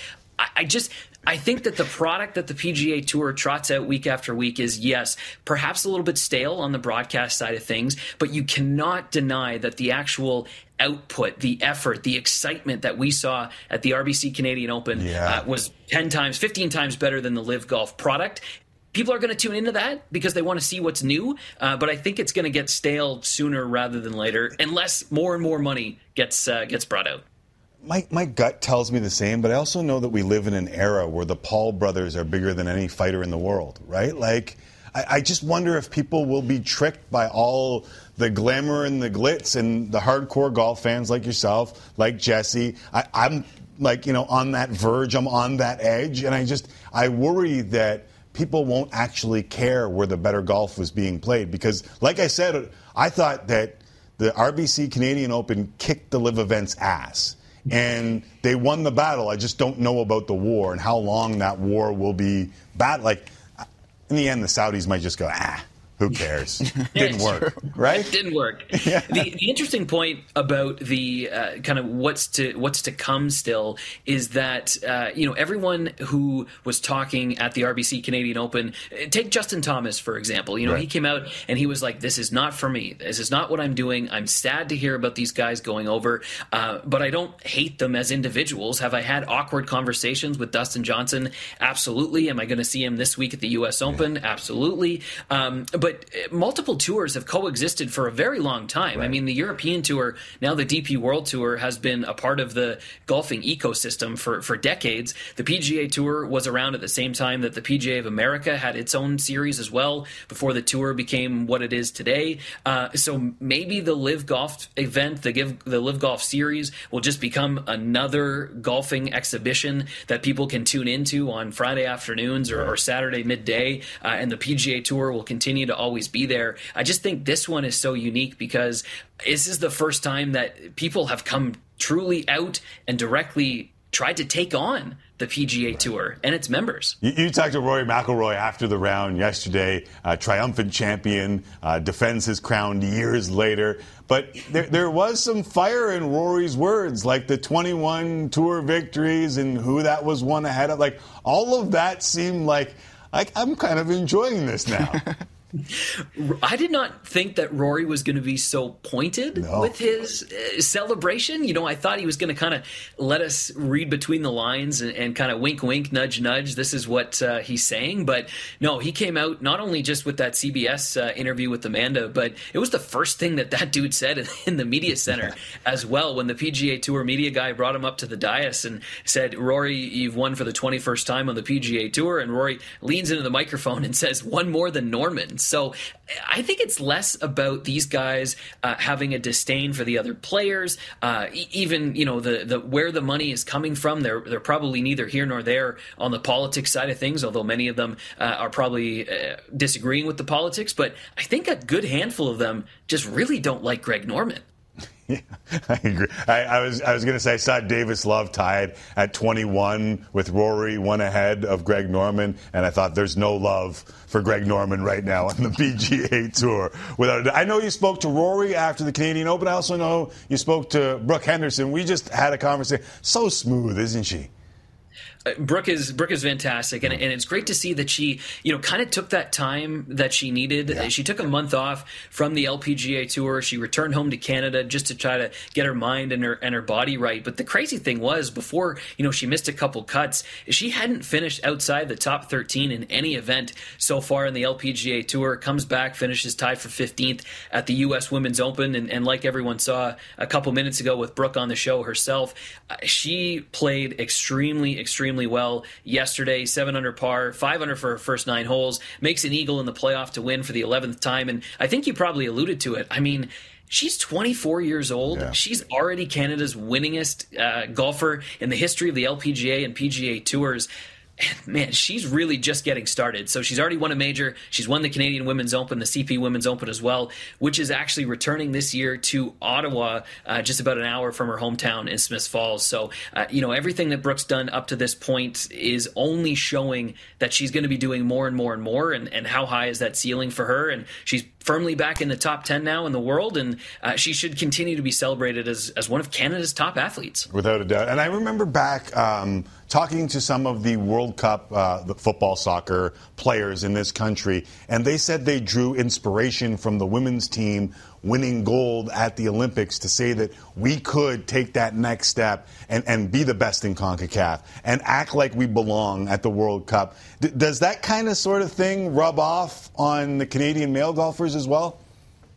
I just I think that the product that the PGA Tour trots out week after week is, yes, perhaps a little bit stale on the broadcast side of things, but you cannot deny that the actual output, the effort, the excitement that we saw at the RBC Canadian Open yeah. uh, was 10 times, 15 times better than the LIV Golf product. People are going to tune into that because they want to see what's new, uh, but I think it's going to get stale sooner rather than later, unless more and more money gets uh, gets brought out my, my gut tells me the same, but I also know that we live in an era where the Paul brothers are bigger than any fighter in the world, right? Like, I, I just wonder if people will be tricked by all the glamour and the glitz and the hardcore golf fans like yourself, like Jesse. I, I'm like, you know, on that verge, I'm on that edge, and I just, I worry that people won't actually care where the better golf was being played because, like I said, I thought that the RBC Canadian Open kicked the live event's ass and they won the battle. I just don't know about the war and how long that war will be. Bad. Like in the end, the Saudis might just go ah who cares? Didn't work, right? It didn't work. Yeah. The, the, interesting point about the uh, kind of what's to what's to come still is that uh, you know everyone who was talking at the RBC Canadian Open, take Justin Thomas for example. You know right. he came out and he was like, "This is not for me. This is not what I'm doing. I'm sad to hear about these guys going over, uh, but I don't hate them as individuals. Have I had awkward conversations with Dustin Johnson? Absolutely. Am I going to see him this week at the U.S. Open? Yeah. Absolutely. Um, but but uh, multiple tours have coexisted for a very long time. Right. I mean, the European Tour, now the DP World Tour, has been a part of the golfing ecosystem for, for decades. The PGA Tour was around at the same time that the PGA of America had its own series as well before the tour became what it is today. Uh, so maybe the LIV Golf event, the give the LIV Golf series, will just become another golfing exhibition that people can tune into on Friday afternoons or, or Saturday midday, uh, and the PGA Tour will continue to always be there. I just think this one is so unique because this is the first time that people have come truly out and directly tried to take on the PGA Tour and its members. You, you talked to Rory McIlroy after the round yesterday, uh, triumphant champion, uh, defends his crown years later. But there, there was some fire in Rory's words, like the 21 tour victories and who that was one ahead of. Like all of that seemed like, like I'm kind of enjoying this now. I did not think that Rory was going to be so pointed no. with his uh, celebration. You know, I thought he was going to kind of let us read between the lines and, and kind of wink, wink, nudge, nudge. This is what uh, he's saying. But no, he came out not only just with that CBS uh, interview with Amanda, but it was the first thing that that dude said in, in the media center as well. When the PGA Tour media guy brought him up to the dais and said, Rory, you've won for the 21st time on the PGA Tour. And Rory leans into the microphone and says, one more than Norman. So I think it's less about these guys uh, having a disdain for the other players. Uh, even you know the the where the money is coming from. They're they're probably neither here nor there on the politics side of things. Although many of them uh, are probably uh, disagreeing with the politics, but I think a good handful of them just really don't like Greg Norman. Yeah, I agree. I, I was I was going to say I saw Davis Love tied at 21 with Rory one ahead of Greg Norman, and I thought there's no love for Greg Norman right now on the PGA Tour. Without I know you spoke to Rory after the Canadian Open. I also know you spoke to Brooke Henderson. We just had a conversation. So smooth, isn't she? Uh, Brooke is Brooke is fantastic, and, and it's great to see that she, you know, kind of took that time that she needed. Yeah. She took a month off from the LPGA tour. She returned home to Canada just to try to get her mind and her and her body right. But the crazy thing was, before you know, she missed a couple cuts. She hadn't finished outside the top 13 in any event so far in the LPGA tour. Comes back, finishes tied for 15th at the U.S. Women's Open, and, and like everyone saw a couple minutes ago with Brooke on the show herself, uh, she played extremely, extremely extremely well yesterday. Seven under par, five under for her first nine holes, makes an eagle in the playoff to win for the eleventh time. And I think you probably alluded to it. I mean. She's 24 years old. Yeah. She's already Canada's winningest uh, golfer in the history of the LPGA and PGA tours man, she's really just getting started. So she's already won a major. She's won the Canadian Women's Open, the CP Women's Open as well, which is actually returning this year to Ottawa, uh, just about an hour from her hometown in Smiths Falls. So, uh, you know, everything that Brooke's done up to this point is only showing that she's going to be doing more and more and more. And, and how high is that ceiling for her? And she's firmly back in the top 10 now in the world, and uh, she should continue to be celebrated as, as one of Canada's top athletes. Without a doubt. And I remember back um, talking to some of the World Cup, uh, the football, soccer players in this country, and they said they drew inspiration from the women's team winning gold at the Olympics to say that we could take that next step and, and be the best in CONCACAF and act like we belong at the World Cup. D- does that kind of sort of thing rub off on the Canadian male golfers as well?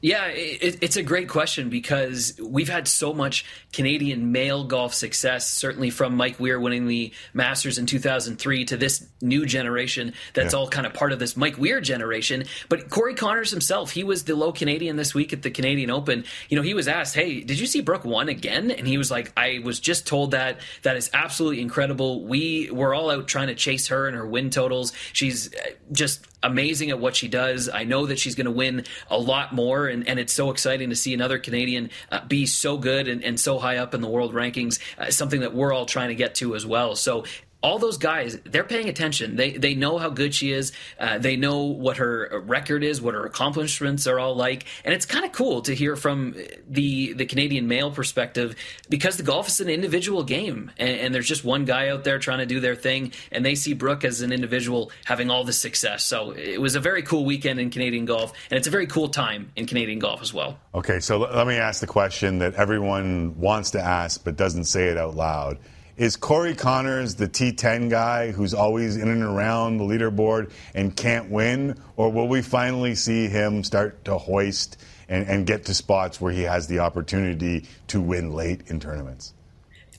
Yeah, it, it's a great question because we've had so much Canadian male golf success, certainly from Mike Weir winning the Masters in 2003 to this new generation that's yeah. all kind of part of this Mike Weir generation. But Corey Conners himself, he was the low Canadian this week at the Canadian Open. You know, he was asked, "Hey, did you see Brooke won again?" And he was like, "I was just told that. That is absolutely incredible. We were all out trying to chase her and her win totals. She's uh, just amazing at what she does. I know that she's going to win a lot more, and, and it's so exciting to see another Canadian uh, be so good and, and so high up in the world rankings, uh, something that we're all trying to get to as well. So all those guys, they're paying attention. They they know how good she is. Uh, they know what her record is, what her accomplishments are all like, and it's kind of cool to hear from the the Canadian male perspective because the golf is an individual game, and, and, there's just one guy out there trying to do their thing, and they see Brooke as an individual having all the success. So it was a very cool weekend in Canadian golf, and it's a very cool time in Canadian golf as well. Okay, so let me ask the question that everyone wants to ask but doesn't say it out loud is Corey Conners the T10 guy who's always in and around the leaderboard and can't win? Or will we finally see him start to hoist and, and get to spots where he has the opportunity to win late in tournaments?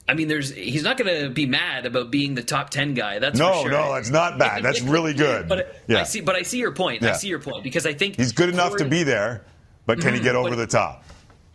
I mean, there's he's not going to be mad about being the top ten guy. That's no, sure. no, that's not bad. That's really good. but yeah. I see, but I see your point. Yeah. I see your point because I think he's good enough to be there, but can mm-hmm, he get over the top?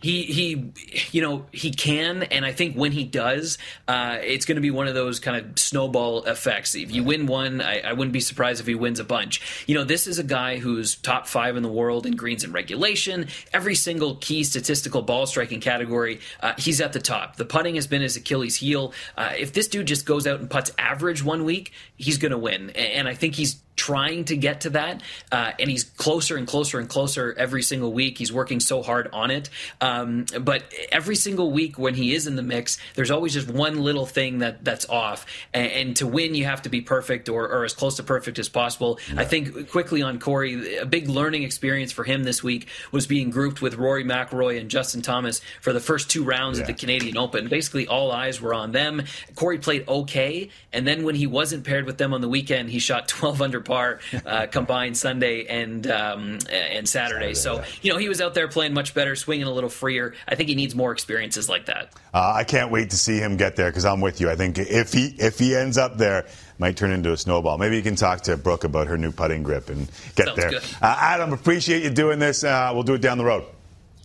He he, you know he can, and I think when he does, uh, it's going to be one of those kind of snowball effects. If you win one, I, I, wouldn't be surprised if he wins a bunch. You know, this is a guy who's top five in the world in greens and regulation. Every single key statistical ball striking category, uh, he's at the top. The putting has been his Achilles heel. Uh, if this dude just goes out and puts average one week, he's going to win, and I think he's trying to get to that, uh, and he's closer and closer and closer every single week. He's working so hard on it. Um, but every single week when he is in the mix, there's always just one little thing that that's off. And, and to win, you have to be perfect or, or as close to perfect as possible. Yeah. I think quickly on Corey, a big learning experience for him this week was being grouped with Rory McIlroy and Justin Thomas for the first two rounds yeah. of the Canadian Open. Basically, all eyes were on them. Corey played okay, and then when he wasn't paired with them on the weekend, he shot 12 under par uh, combined Sunday and um, and Saturday. Saturday so yeah. you know he was out there playing much better, swinging a little freer. I think he needs more experiences like that. Uh, I can't wait to see him get there because I'm with you. I think if he if he ends up there might turn into a snowball. Maybe you can talk to Brooke about her new putting grip and get Sounds there. Uh, Adam, appreciate you doing this. Uh, we'll do it down the road.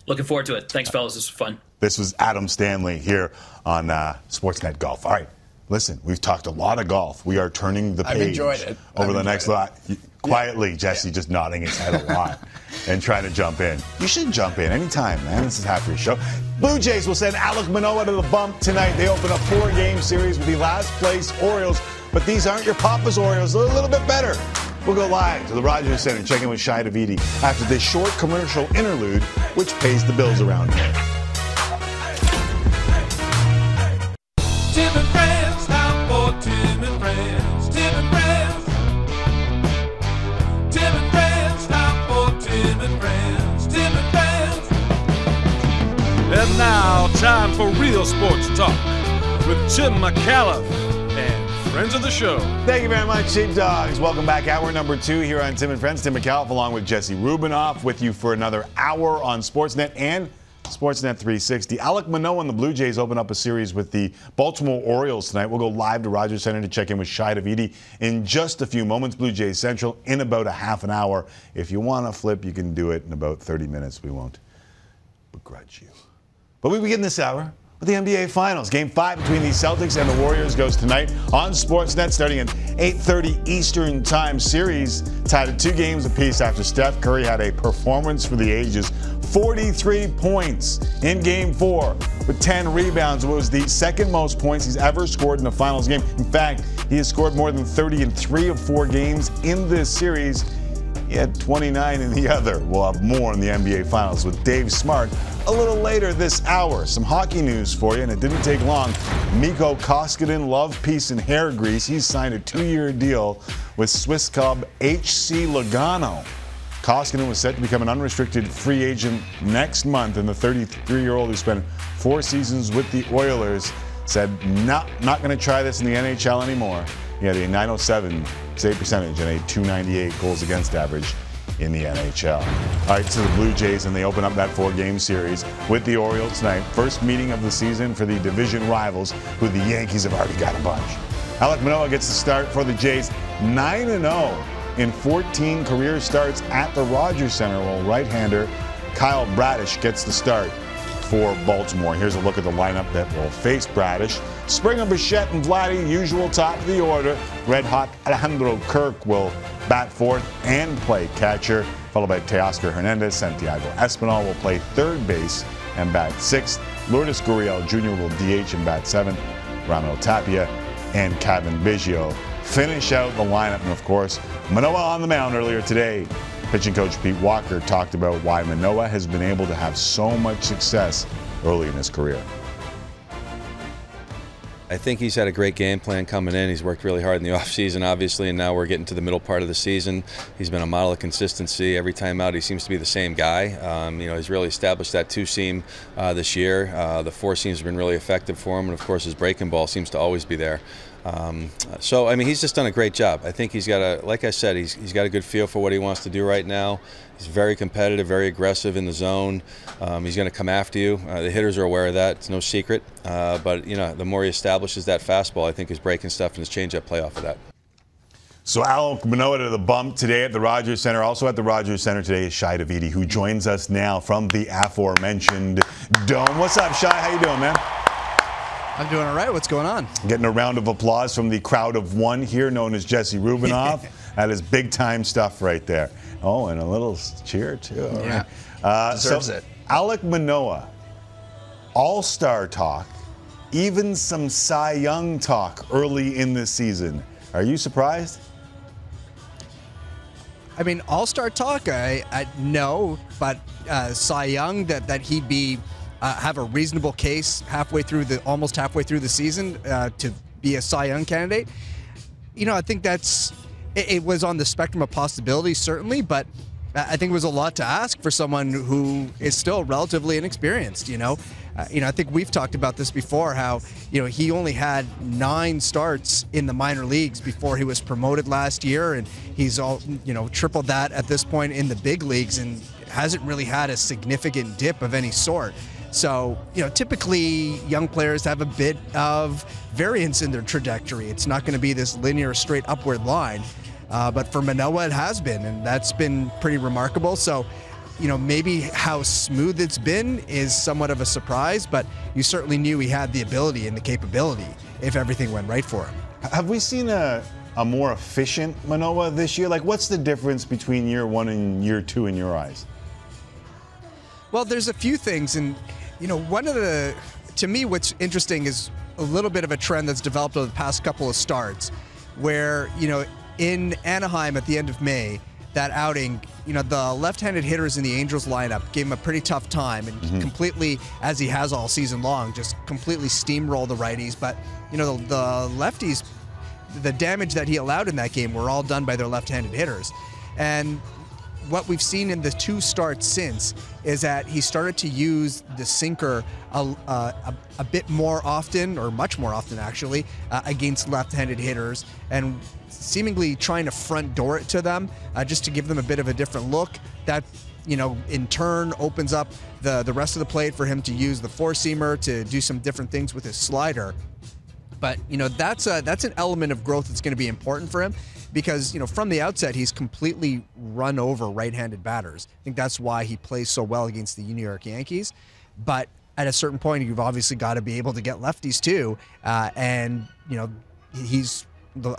Looking forward to it. Thanks, fellas. This was fun. This was Adam Stanley here on uh, Sportsnet Golf. All right. Listen, we've talked a lot of golf. We are turning the page I've enjoyed it. over I've the next lot. Quietly, yeah. Jesse yeah. just nodding his head a lot and trying to jump in. You should jump in anytime, man. This is half your show. Blue Jays will send Alek Manoah to the bump tonight. They open a four-game series with the last place Orioles, but these aren't your Papa's Orioles. They're a little bit better. We'll go live to the Rogers Center, check in with Shi Davidi after this short commercial interlude, which pays the bills around here. Tim And now, time for real sports talk with Tim Micallef and friends of the show. Thank you very much, Sheepdogs. Welcome back. Hour number two here on Tim and Friends. Tim Micallef along with Jesse Rubinoff with you for another hour on Sportsnet and Sportsnet 360. Alek Manoah and the Blue Jays open up a series with the Baltimore Orioles tonight. We'll go live to Rogers Center to check in with Shi Davidi in just a few moments. Blue Jays Central in about a half an hour. If you want to flip, you can do it in about 30 minutes. We won't begrudge you. But we begin this hour with the NBA Finals. Game five between the Celtics and the Warriors goes tonight on Sportsnet starting at 8.30 Eastern Time. Series tied at two games apiece after Steph Curry had a performance for the ages. 43 points in game four with 10 rebounds. Was the second most points he's ever scored in a finals game. In fact, he has scored more than 30 in three of four games in this series. He had 29 in the other. We'll have more in the NBA Finals with Dave Smart a little later this hour. Some hockey news for you, and it didn't take long. Mikko Koskinen, love, peace, and hair grease. He's signed a two-year deal with Swiss club HC Lugano. Koskinen was set to become an unrestricted free agent next month, and the 33-year-old who spent four seasons with the Oilers said, "Not, not going to try this in the NHL anymore." He had a 907 save percentage and a 298 goals against average in the NHL. All right, to the Blue Jays, and they open up that four game series with the Orioles tonight. First meeting of the season for the division rivals, who the Yankees have already got a bunch. Alek Manoah gets the start for the Jays 9 0 in 14 career starts at the Rogers Center, while right hander Kyle Bradish gets the start for Baltimore. Here's a look at the lineup that will face Bradish. Springer, Bichette, and Vladdy, usual top of the order. Red hot Alejandro Kirk will bat fourth and play catcher, followed by Teoscar Hernandez. Santiago Espinal will play third base and bat sixth. Lourdes Gurriel Jr. will DH and bat seventh. Raimel Tapia and Cavan Biggio finish out the lineup. And of course, Manoah on the mound earlier today Pitching coach Pete Walker talked about why Manoah has been able to have so much success early in his career. I think he's had a great game plan coming in. He's worked really hard in the offseason, obviously, and now we're getting to the middle part of the season. He's been a model of consistency. Every time out, he seems to be the same guy. Um, you know, he's really established that two seam uh, this year. Uh, the four seams have been really effective for him, and of course, his breaking ball seems to always be there. Um, so I mean, he's just done a great job. I think he's got a, like I said, he's, he's got a good feel for what he wants to do right now. He's very competitive, very aggressive in the zone. Um, he's going to come after you. Uh, the hitters are aware of that. It's no secret. Uh, but you know, the more he establishes that fastball, I think his breaking stuff and his changeup play off of that. So Alek Manoah to the bump today at the Rogers Center. Also at the Rogers Center today is Shi Davidi, who joins us now from the aforementioned dome. What's up, Shi? How you doing, man? I'm doing all right. What's going on? Getting a round of applause from the crowd of one here, known as Jesse Rubinoff. that is big time stuff right there. Oh, and a little cheer too. All Yeah. right. Uh, Deserves so it. Alek Manoah, All Star talk, even some Cy Young talk early in this season. Are you surprised? I mean, All Star talk. I, I no, but uh, Cy Young that that he'd be uh, have a reasonable case halfway through the almost halfway through the season uh, to be a Cy Young candidate. You know, I think that's it, it was on the spectrum of possibilities certainly, but I think it was a lot to ask for someone who is still relatively inexperienced. You know, uh, you know, I think we've talked about this before. How you know he only had nine starts in the minor leagues before he was promoted last year, and he's all you know tripled that at this point in the big leagues, and hasn't really had a significant dip of any sort. So, you know, typically young players have a bit of variance in their trajectory. It's not going to be this linear, straight upward line. Uh, but for Manoah, it has been, and that's been pretty remarkable. So, you know, maybe how smooth it's been is somewhat of a surprise, but you certainly knew he had the ability and the capability if everything went right for him. Have we seen a, a more efficient Manoah this year? Like, what's the difference between year one and year two in your eyes? Well, there's a few things, and you know, one of the to me, what's interesting is a little bit of a trend that's developed over the past couple of starts, where you know, in Anaheim at the end of May, that outing, you know, the left-handed hitters in the Angels lineup gave him a pretty tough time and Mhm. completely, as he has all season long, just completely steamrolled the righties. But you know, the, the lefties the damage that he allowed in that game were all done by their left-handed hitters. And what we've seen in the two starts since is that he started to use the sinker a, uh, a, a bit more often, or much more often actually, uh, against left-handed hitters, and seemingly trying to front door it to them uh, just to give them a bit of a different look. That you know, in turn, opens up the the rest of the plate for him to use the four seamer to do some different things with his slider. But you know that's a, that's an element of growth that's going to be important for him because you know from the outset he's completely run over right-handed batters. I think that's why he plays so well against the New York Yankees. But at a certain point, you've obviously got to be able to get lefties too, uh, and you know he's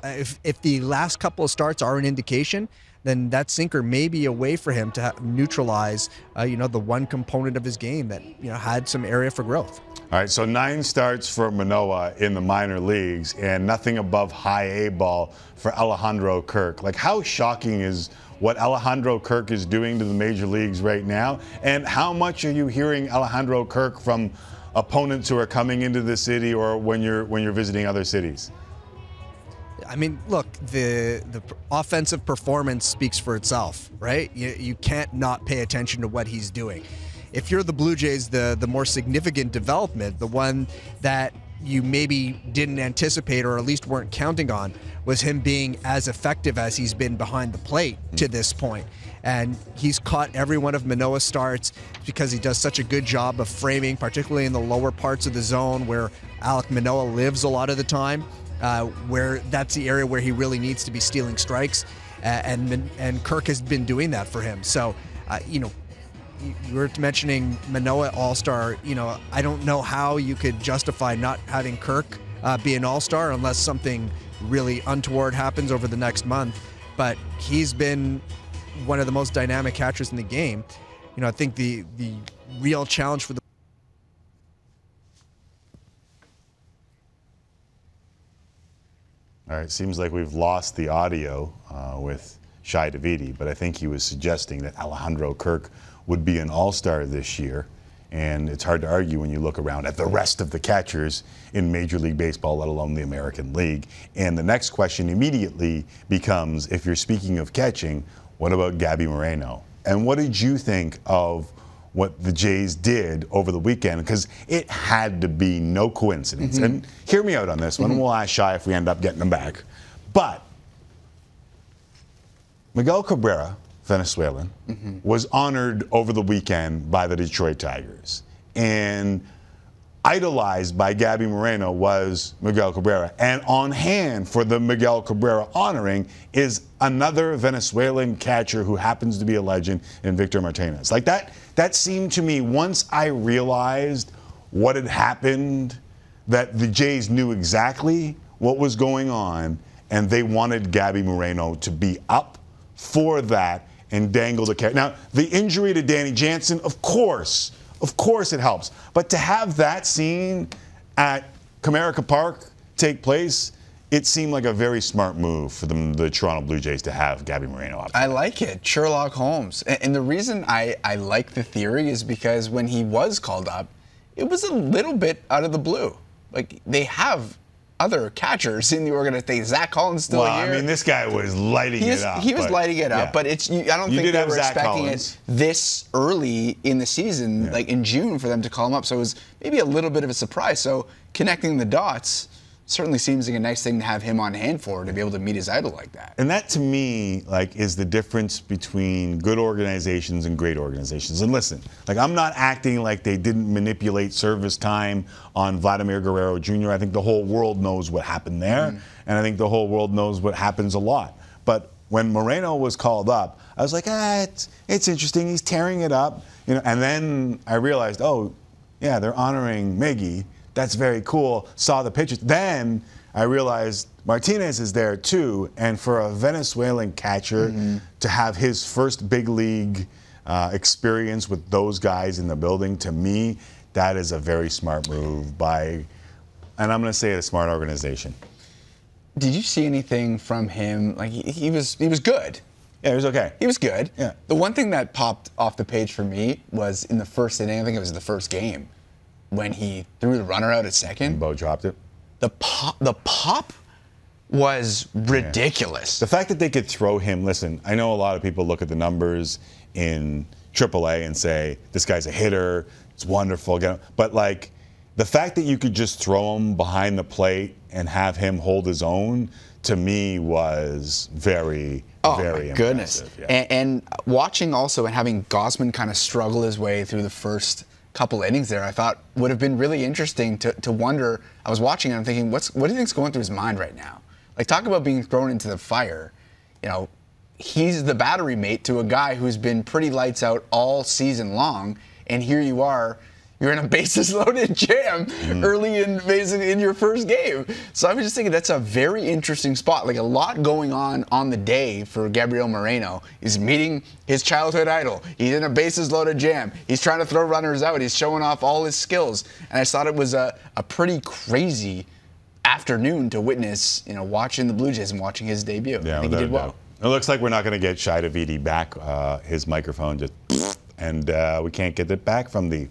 if if the last couple of starts are an indication. Then that sinker may be a way for him to neutralize, uh, you know, the one component of his game that you know had some area for growth. All right, so nine starts for Manoah in the minor leagues and nothing above high A ball for Alejandro Kirk. Like, how shocking is what Alejandro Kirk is doing to the major leagues right now? And how much are you hearing Alejandro Kirk from opponents who are coming into the city or when you're when you're visiting other cities? I mean, look, the the offensive performance speaks for itself, right? You, you can't not pay attention to what he's doing. If you're the Blue Jays, the the more significant development, the one that you maybe didn't anticipate or at least weren't counting on, was him being as effective as he's been behind the plate to hmm. this point. And he's caught every one of Manoah's starts because he does such a good job of framing, particularly in the lower parts of the zone where Alek Manoah lives a lot of the time uh, where that's the area where he really needs to be stealing strikes, and and Kirk has been doing that for him. So, uh, you know, you were mentioning Manoah All Star. You know, I don't know how you could justify not having Kirk uh, be an All Star unless something really untoward happens over the next month. But he's been one of the most dynamic catchers in the game. You know, I think the the real challenge for the All right, seems like we've lost the audio uh, with Shi Davidi, but I think he was suggesting that Alejandro Kirk would be an all star this year. And it's hard to argue when you look around at the rest of the catchers in Major League Baseball, let alone the American League. And the next question immediately becomes if you're speaking of catching, what about Gabby Moreno? And what did you think of what the Jays did over the weekend? Because it had to be no coincidence. Mhm. And hear me out on this one. Mhm. We'll ask Shi if we end up getting him back. But Miguel Cabrera, Venezuelan, was honored over the weekend by the Detroit Tigers. And idolized by Gabby Moreno was Miguel Cabrera. And on hand for the Miguel Cabrera honoring is another Venezuelan catcher who happens to be a legend in Victor Martinez. Like that, that seemed to me once I realized what had happened, that the Jays knew exactly what was going on, and they wanted Gabby Moreno to be up for that and dangle the carrot. Now, the injury to Danny Jansen, of course, of course it helps. But to have that scene at Comerica Park take place, it seemed like a very smart move for them, the Toronto Blue Jays to have Gabby Moreno up. I like it, Sherlock Holmes. And, and the reason I, I like the theory is because when he was called up, it was a little bit out of the blue. Like they have other catchers in the organization. Zack Collins still well, here. I mean, this guy was lighting he is, it up. He was but, lighting it up, yeah. but it's. You, I don't You think they were Zack expecting Collins. it this early in the season, like in June, for them to call him up. So it was maybe a little bit of a surprise. So connecting the dots certainly seems like a nice thing to have him on hand for to be able to meet his idol like that. And that to me, like, is the difference between good organizations and great organizations. And listen, like, I'm not acting like they didn't manipulate service time on Vladimir Guerrero Jr. I think the whole world knows what happened there, and I think the whole world knows what happens a lot. But when Moreno was called up, I was like, ah, it's, it's interesting. He's tearing it up, you know. And then I realized, oh, yeah, they're honoring Miggy. That's very cool. Saw the pictures. Then I realized Martinez is there too, and for a Venezuelan catcher to have his first big league uh, experience with those guys in the building, to me, that is a very smart move by, and I'm going to say a smart organization. Did you see anything from him? Like he, he was, he was good. Yeah, he was okay. He was good. Yeah. The one thing that popped off the page for me was in the first inning. I think it was the first game when he threw the runner out at second. Bo dropped it. The pop, the pop was ridiculous. The fact that they could throw him, listen, I know a lot of people look at the numbers in AAA and say, this guy's a hitter, it's wonderful. But like, the fact that you could just throw him behind the plate and have him hold his own, to me, was very, Oh very my goodness! Yeah. And, and watching also and having Gausman kind of struggle his way through the first couple innings there, I thought would have been really interesting to, to wonder. I was watching and I'm thinking, what's what do you think's going through his mind right now? Like talk about being thrown into the fire. You know, he's the battery mate to a guy who's been pretty lights out all season long, and here you are. You're in a bases loaded jam Mm-hmm. early in basically in your first game. So I was just thinking that's a very interesting spot. Like a lot going on on the day for Gabriel Moreno. He's meeting his childhood idol. He's in a bases loaded jam. He's trying to throw runners out. He's showing off all his skills. And I thought it was a, a pretty crazy afternoon to witness, you know, watching the Blue Jays and watching his debut. Yeah, I think he did well. It looks like we're not going to get Shi Davidi back. Uh, his microphone just, and uh, we can't get it back from the.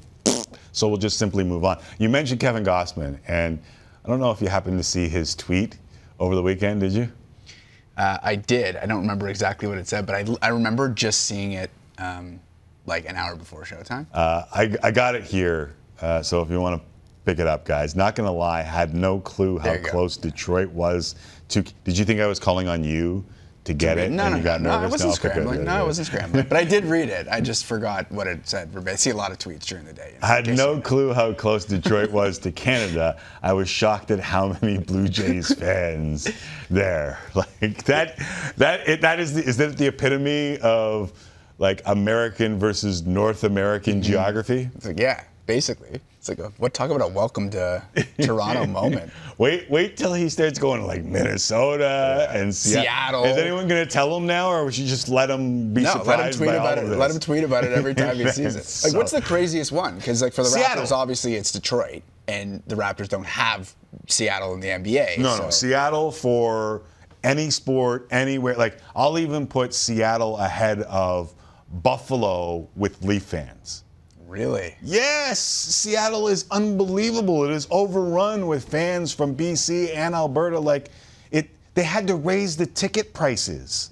So we'll just simply move on. You mentioned Kevin Gausman, and I don't know if you happened to see his tweet over the weekend. Did you? Uh, I did. I don't remember exactly what it said, but I, I remember just seeing it um, like an hour before showtime. Uh, I, I got it here. Uh, so if you want to pick it up, guys. Not going to lie, had no clue how you go. close Detroit was to. Did you think I was calling on you to get it? No, and no, you got no, no, I wasn't scrambling. No, I wasn't scrambling. But I did read it. I just forgot what it said. I see a lot of tweets during the day. I had no clue how close Detroit was to Canada. I was shocked at how many Blue Jays fans there. Like that, that it, that is the, is that the epitome of like American versus North American mm-hmm. geography? Like, yeah, basically. It's like, a, what talk about a welcome to Toronto moment. Wait, wait till he starts going to like Minnesota and Seattle. Seattle. Is anyone going to tell him now, or we should just let him be no, surprised let him tweet by about all it. of Let him tweet about it every time he sees it. Like, so- what's the craziest one? Because like for the Seattle. Raptors, obviously it's Detroit, and the Raptors don't have Seattle in the NBA. No, so. no, Seattle for any sport, anywhere. Like I'll even put Seattle ahead of Buffalo with Leaf fans. Really? Yes, Seattle is unbelievable. It is overrun with fans from BC and Alberta. Like it, they had to raise the ticket prices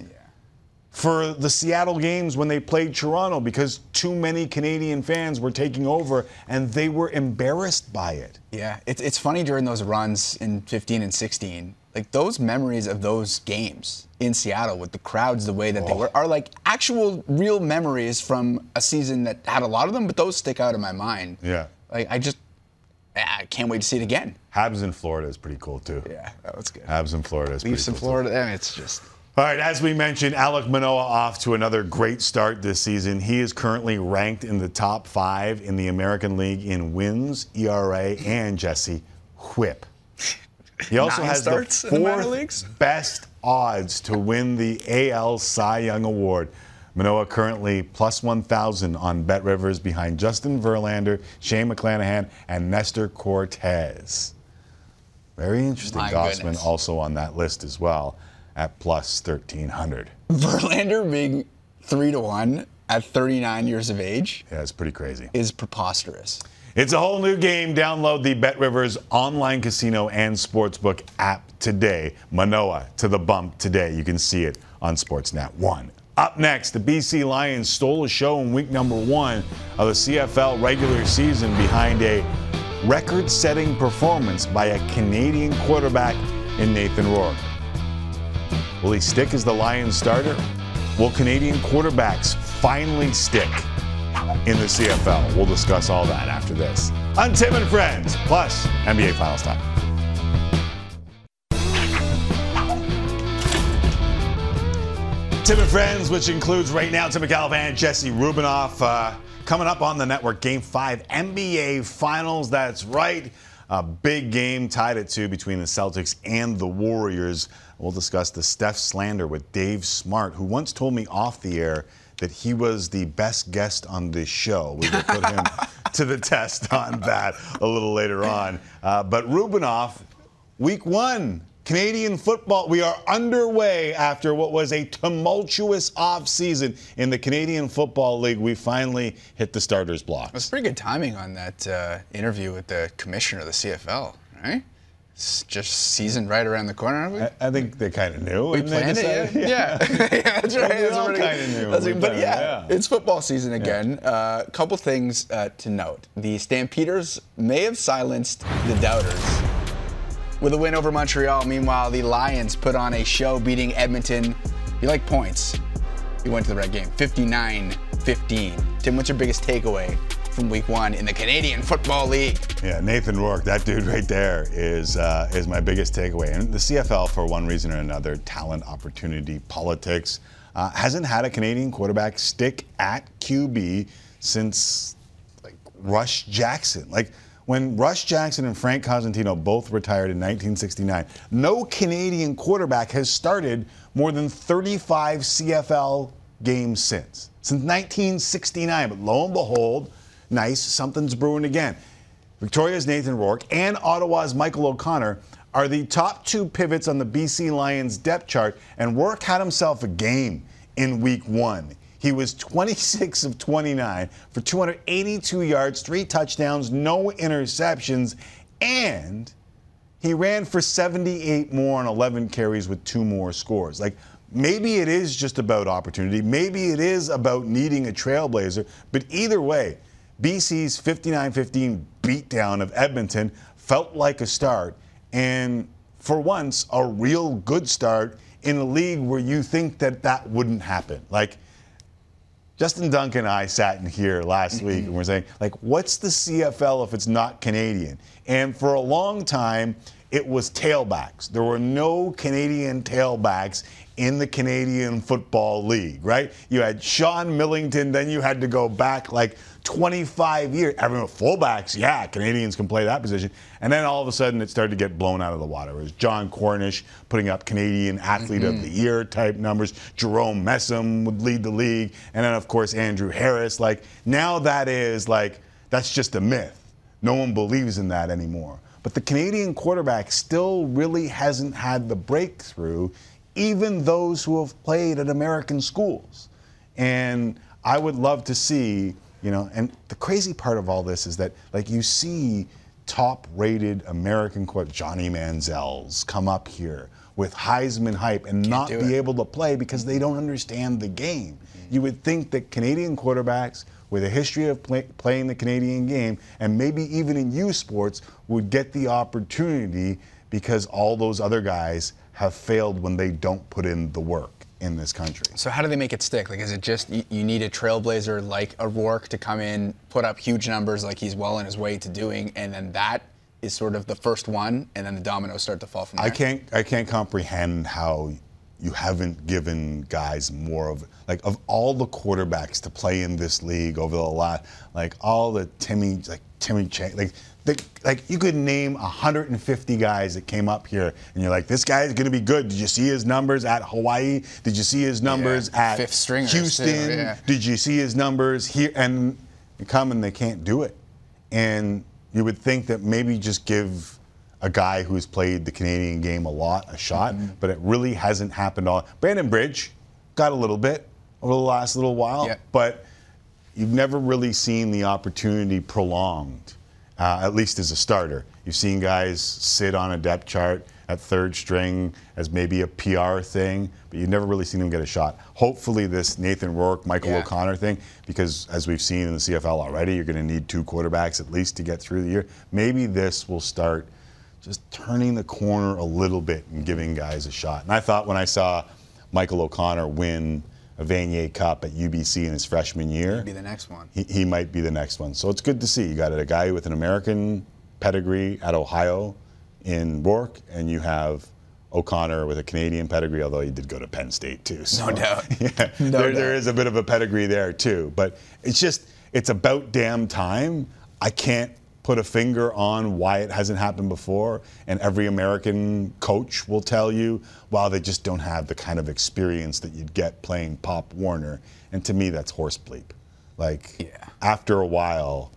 for the Seattle games when they played Toronto because too many Canadian fans were taking over, and they were embarrassed by it. Yeah, it's, it's funny during those runs in 15 and 16. Like those memories of those games in Seattle with the crowds the way that they were oh. are like actual real memories from a season that had a lot of them, but those stick out in my mind. Yeah. Like I just ah, I can't wait to see it again. Habs in Florida is pretty cool too. Yeah, that was good. Habs in Florida is Leafs pretty in cool Florida, too. it's just. All right, as we mentioned, Alek Manoah off to another great start this season. He is currently ranked in the top five in the American League in wins, ERA, and Jesse Whip. He also Nine has the in the fourth best odds to win the AL Cy Young Award. Manoah currently plus 1,000 on Bet Rivers behind Justin Verlander, Shane McClanahan, and Nestor Cortes. Very interesting. My Gausman goodness. also on that list as well at plus 1,300. Verlander being three to one at 39 years of age Yeah, it's pretty crazy. is preposterous. It's a whole new game. Download the Bet Rivers online casino and sportsbook app today. Manoah to the bump today. You can see it on Sportsnet 1. Up next, the BC Lions stole a show in week number one of the CFL regular season behind a record setting performance by a Canadian quarterback in Nathan Rourke. Will he stick as the Lions starter? Will Canadian quarterbacks finally stick in the CFL? We'll discuss all that after this. On Tim and Friends, plus NBA Finals time. Tim and Friends, which includes right now Tim McAllivan Jesse Rubinoff. Uh, coming up on the network, Game 5 NBA Finals. That's right. A big game tied at two between the Celtics and the Warriors. We'll discuss the Steph slander with Dave Smart, who once told me off the air that he was the best guest on this show. We will put him to the test on that a little later on. Uh, but Rubinoff, week one, Canadian football, we are underway after what was a tumultuous offseason in the Canadian Football League. We finally hit the starters block. Was pretty good timing on that uh, interview with the commissioner of the CFL, right? It's just season right around the corner, aren't we? I, I think they kind of knew. We planned it, yeah. Yeah, yeah that's right. That's all kind of knew. We. But yeah, it, it's football season again. A uh, couple things uh, to note. The Stampeders may have silenced the doubters with a win over Montreal. Meanwhile, the Lions put on a show beating Edmonton. You like points. You went to the right game. 59-15. Tim, what's your biggest takeaway from week one in the Canadian Football League? Yeah, Nathan Rourke, that dude right there is uh, is my biggest takeaway. And the CFL, for one reason or another, talent, opportunity, politics, uh, hasn't had a Canadian quarterback stick at QB since like Russ Jackson. Like when Russ Jackson and Frank Cosentino both retired in 1969, no Canadian quarterback has started more than 35 CFL games since. Since 1969. But lo and behold, nice, something's brewing again. Victoria's Nathan Rourke and Ottawa's Michael O'Connor are the top two pivots on the BC Lions depth chart, and Rourke had himself a game in week one. He was 26 of 29 for 282 yards, three touchdowns, no interceptions, and he ran for 78 more on 11 carries with two more scores. Like, maybe it is just about opportunity. Maybe it is about needing a trailblazer. But either way, BC's 59 15 beatdown of Edmonton felt like a start. And for once, a real good start in a league where you think that that wouldn't happen. Like, Justin Duncan and I sat in here last week and we're saying, like, what's the CFL if it's not Canadian? And for a long time, it was tailbacks. There were no Canadian tailbacks in the Canadian Football League, right? You had Sean Millington, then you had to go back like 25 years. Everyone, fullbacks, yeah, Canadians can play that position. And then all of a sudden it started to get blown out of the water. It was Jon Cornish putting up Canadian Athlete of the mm-hmm. Year type numbers. Jerome Messam would lead the league. And then, of course, Andrew Harris. Like, now that is like, that's just a myth. No one believes in that anymore. But the Canadian quarterback still really hasn't had the breakthrough, even those who have played at American schools. And I would love to see, you know, and the crazy part of all this is that, like, you see top rated American quote Johnny Manziel's come up here with Heisman hype and not do be it. able to play because they don't understand the game. You would think that Canadian quarterbacks with a history of play, playing the Canadian game and maybe even in U sports would get the opportunity because all those other guys have failed when they don't put in the work. In this country. So how do they make it stick? Like, is it just you, you need a trailblazer like a Rourke to come in, put up huge numbers like he's well on his way to doing, and then that is sort of the first one, and then the dominoes start to fall from there? I can't I can't comprehend how you haven't given guys more of like of all the quarterbacks to play in this league over the lot like all the Timmy like Timmy Chang like the, like you could name 150 guys that came up here and you're like this guy is going to be good. Did you see his numbers at Hawaii? Did you see his numbers Yeah, at fifth stringers, Houston? too, yeah. Did you see his numbers here? And they come and they can't do it. And you would think that maybe just give a guy who's played the Canadian game a lot a shot, Mm-hmm. but it really hasn't happened all. Brandon Bridge got a little bit over the last little while, but you've never really seen the opportunity prolonged, uh, at least as a starter. You've seen guys sit on a depth chart at third string as maybe a PR thing, but you've never really seen them get a shot. Hopefully, this Nathan Rourke, Michael Yeah. O'Connor thing, because as we've seen in the CFL already, you're going to need two quarterbacks at least to get through the year. Maybe this will start just turning the corner a little bit and giving guys a shot. And I thought when I saw Michael O'Connor win a Vanier Cup at UBC in his freshman year, Be the next one. he, he might be the next one. So it's good to see. You got a guy with an American pedigree at Ohio in Rourke, and you have O'Connor with a Canadian pedigree, although he did go to Penn State too. So, No doubt. yeah, No there, doubt. there is a bit of a pedigree there too. But it's just, it's about damn time. I can't put a finger on why it hasn't happened before. And every American coach will tell you, well, they just don't have the kind of experience that you'd get playing Pop Warner. And to me, that's horse bleep. Like, after a while,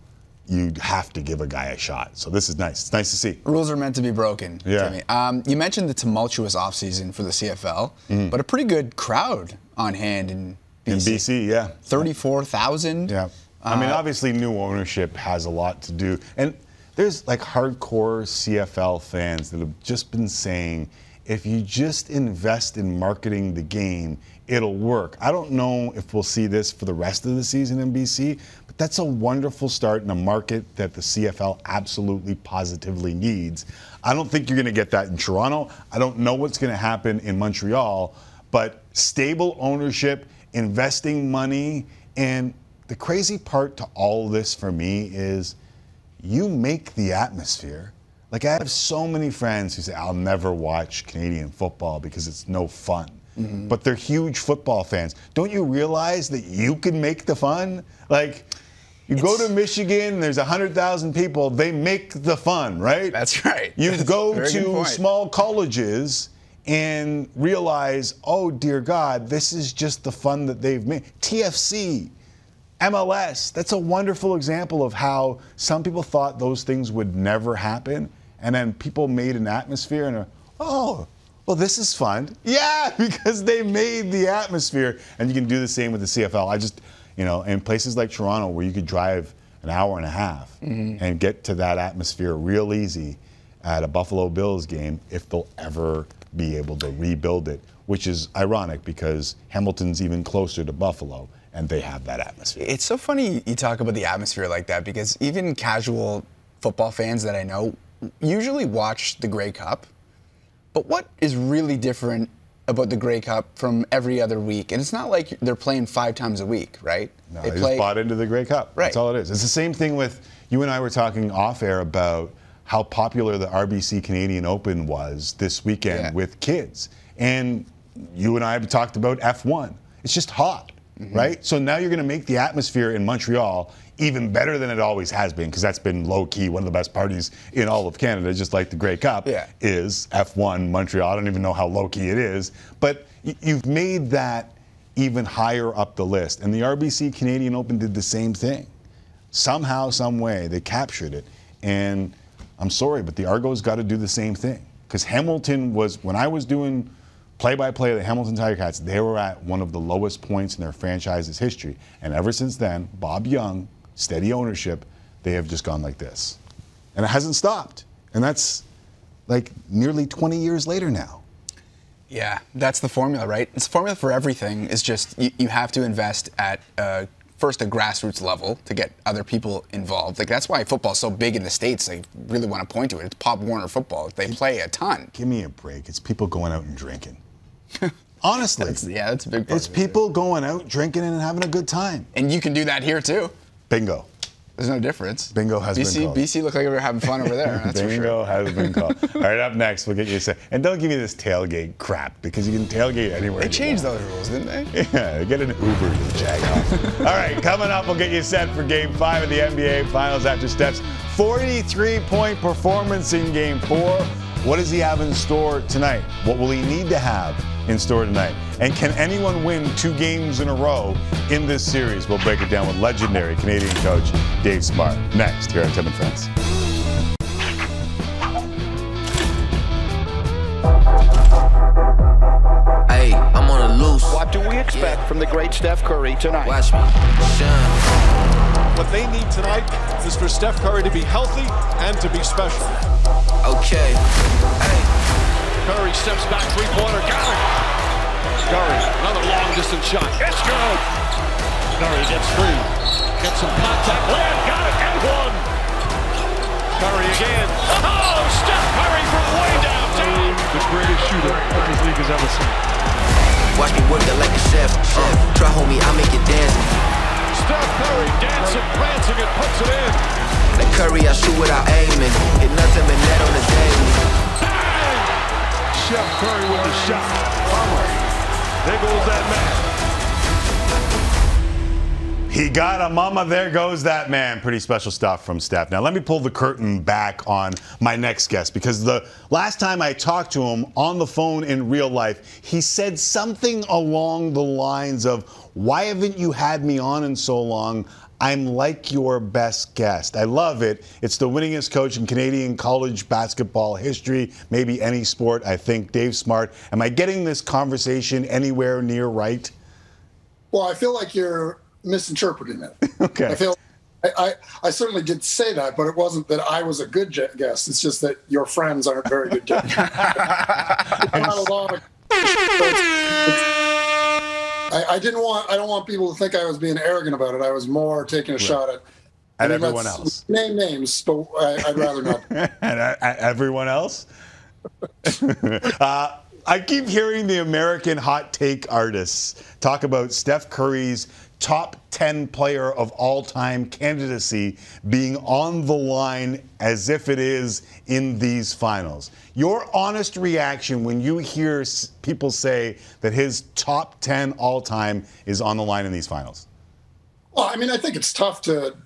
you have to give a guy a shot. So this is nice. It's nice to see. Rules are meant to be broken. Yeah. Um, you mentioned the tumultuous offseason for the CFL, Mhm. but a pretty good crowd on hand in BC. In BC, yeah. 34,000. Yeah. I mean, Uh, obviously, new ownership has a lot to do. And there's like hardcore CFL fans that have just been saying if you just invest in marketing the game, it'll work. I don't know if we'll see this for the rest of the season in BC, but that's a wonderful start in a market that the CFL absolutely positively needs. I don't think you're going to get that in Toronto. I don't know what's going to happen in Montreal, but stable ownership, investing money, and the crazy part to all this for me is you make the atmosphere. Like I have so many friends who say I'll never watch Canadian football because it's no fun. Mm-hmm. But they're huge football fans. Don't you realize that you can make the fun? Like you go to Michigan, there's 100,000 people, they make the fun, right? That's right. You That's go a very good to small colleges and realize, oh dear God, this is just the fun that they've made. TFC, MLS, that's a wonderful example of how some people thought those things would never happen, and then people made an atmosphere and, are, oh, well, this is fun. Yeah, because they made the atmosphere, and you can do the same with the CFL. I just, you know, in places like Toronto where you could drive an hour and a half Mhm. and get to that atmosphere real easy at a Buffalo Bills game if they'll ever be able to rebuild it, which is ironic because Hamilton's even closer to Buffalo and they have that atmosphere. It's so funny you talk about the atmosphere like that because even casual football fans that I know usually watch the Grey Cup. But what is really different about the Grey Cup from every other week? And it's not like they're playing five times a week, right? No, they, just bought into the Grey Cup. That's all it is. It's the same thing with you and I were talking off air about how popular the RBC Canadian Open was this weekend with kids. And you and I have talked about F1. It's just hot, Mm-hmm. right? So now you're going to make the atmosphere in Montreal even better than it always has been because that's been low key one of the best parties in all of Canada, just like the Grey Cup is F1 Montreal. I don't even know how low key it is, but y- you've made that even higher up the list. And the RBC Canadian Open did the same thing. Somehow, some way, they captured it. And I'm sorry, but the Argos got to do the same thing. Because Hamilton was, when I was doing play by play of the Hamilton Tiger Cats, they were at one of the lowest points in their franchise's history. And ever since then, Bob Young, steady ownership, they have just gone like this. And it hasn't stopped. And that's like nearly 20 years later now. Yeah, that's the formula, right? It's the formula for everything. Is just you, you have to invest at uh, first a grassroots level to get other people involved. Like that's why football's so big in the states. They really want to point to it. It's Pop Warner football. They play a ton. Give me a break. It's people going out and drinking. Honestly, That's, yeah, that's a big part. it's it, too. people going out drinking and having a good time. and you can do that here too. Bingo. There's no difference. Bingo has BC, been called. BC looked like we were having fun over there. That's for Bingo sure. has been called. All right, up next, we'll get you set. And don't give me this tailgate crap because you can tailgate anywhere. They changed want. those rules, didn't they? Yeah, get an Uber, you jag off. All right, coming up, we'll get you set for Game 5 of the NBA Finals after Steph's 43-point performance in Game 4. What does he have in store tonight? What will he need to have in store tonight? And can anyone win two games in a row in this series? We'll break it down with legendary Canadian coach Dave Smart next here on Tim and Friends. Hey, I'm on a loose. What do we expect from the great Steph Curry tonight? Watch me shine. What they need tonight is for Steph Curry to be healthy and to be special. Okay. Hey. Curry steps back, three-pointer, got it. Curry, another long-distance shot. It's good. Curry gets free. Gets some contact. Land, got it, and one. Curry again. Oh, Steph Curry from way downtown. The greatest shooter that this league has ever seen. Watch me work it like a chef. Uh, try homie, I make it dance. Steph Curry dancing, prancing, and puts it in. Like Curry, I shoot without aiming. Hit nothing but net on the daily. Steph Curry with the shot. There goes that man. He got a mama, there goes that man. Pretty special stuff from Steph. Now, let me pull the curtain back on my next guest because the last time I talked to him on the phone in real life, he said something along the lines of, Why haven't you had me on in so long? I'm like your best guest. I love it. It's the winningest coach in Canadian college basketball history, maybe any sport, I think. Dave Smart. Am I getting this conversation anywhere near right? Well, I feel like you're misinterpreting it. Okay. I feel I, I, I certainly did say that, but it wasn't that I was a good je- guest. It's just that your friends aren't very good guests. I'm not a lot of- I, I didn't want I don't want people to think I was being arrogant about it. I was more taking a shot at At I mean, everyone else. Name names, but I, I'd rather not. and uh, uh, everyone else. uh, I keep hearing the American hot take artists talk about Steph Curry's top 10 player of all time candidacy being on the line as if it is in these finals. Your honest reaction when you hear people say that his top 10 all time is on the line in these finals? Well, I mean, I think it's tough to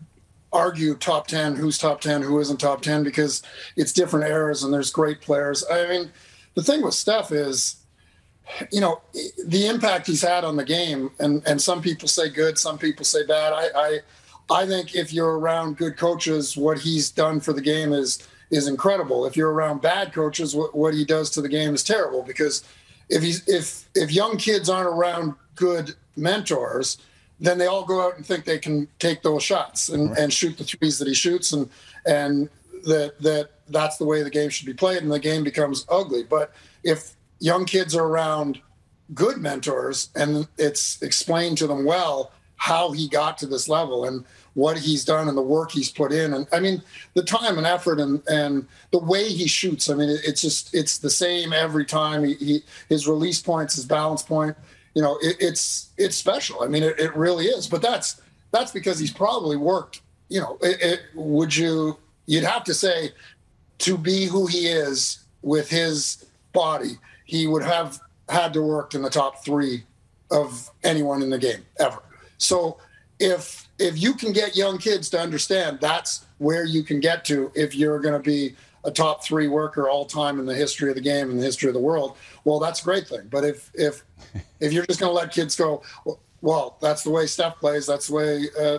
argue top 10, who's top 10, who isn't top 10, because it's different eras and there's great players. I mean, the thing with Steph is, you know, the impact he's had on the game, and, and some people say good, some people say bad. I, I, I think if you're around good coaches, what he's done for the game is is incredible. If you're around bad coaches, what, what he does to the game is terrible. Because if he's if if young kids aren't around good mentors, then they all go out and think they can take those shots and, and shoot the threes that he shoots and and that that that's the way the game should be played and the game becomes ugly. But if young kids are around good mentors and it's explained to them well how he got to this level and what he's done and the work he's put in. And i mean the time and effort and and the way he shoots i mean it, it's just it's the same every time. He, he his release points his balance point you know it, it's it's special. I mean it, it really is. But that's that's because he's probably worked you know it, would you you'd have to say to be who he is with his body he would have had to work in the top three of anyone in the game ever. So if if you can get young kids to understand that's where you can get to if you're going to be a top three worker all time in the history of the game and the history of the world, well, that's a great thing. But if if if you're just going to let kids go, well, that's the way Steph plays. That's the way uh,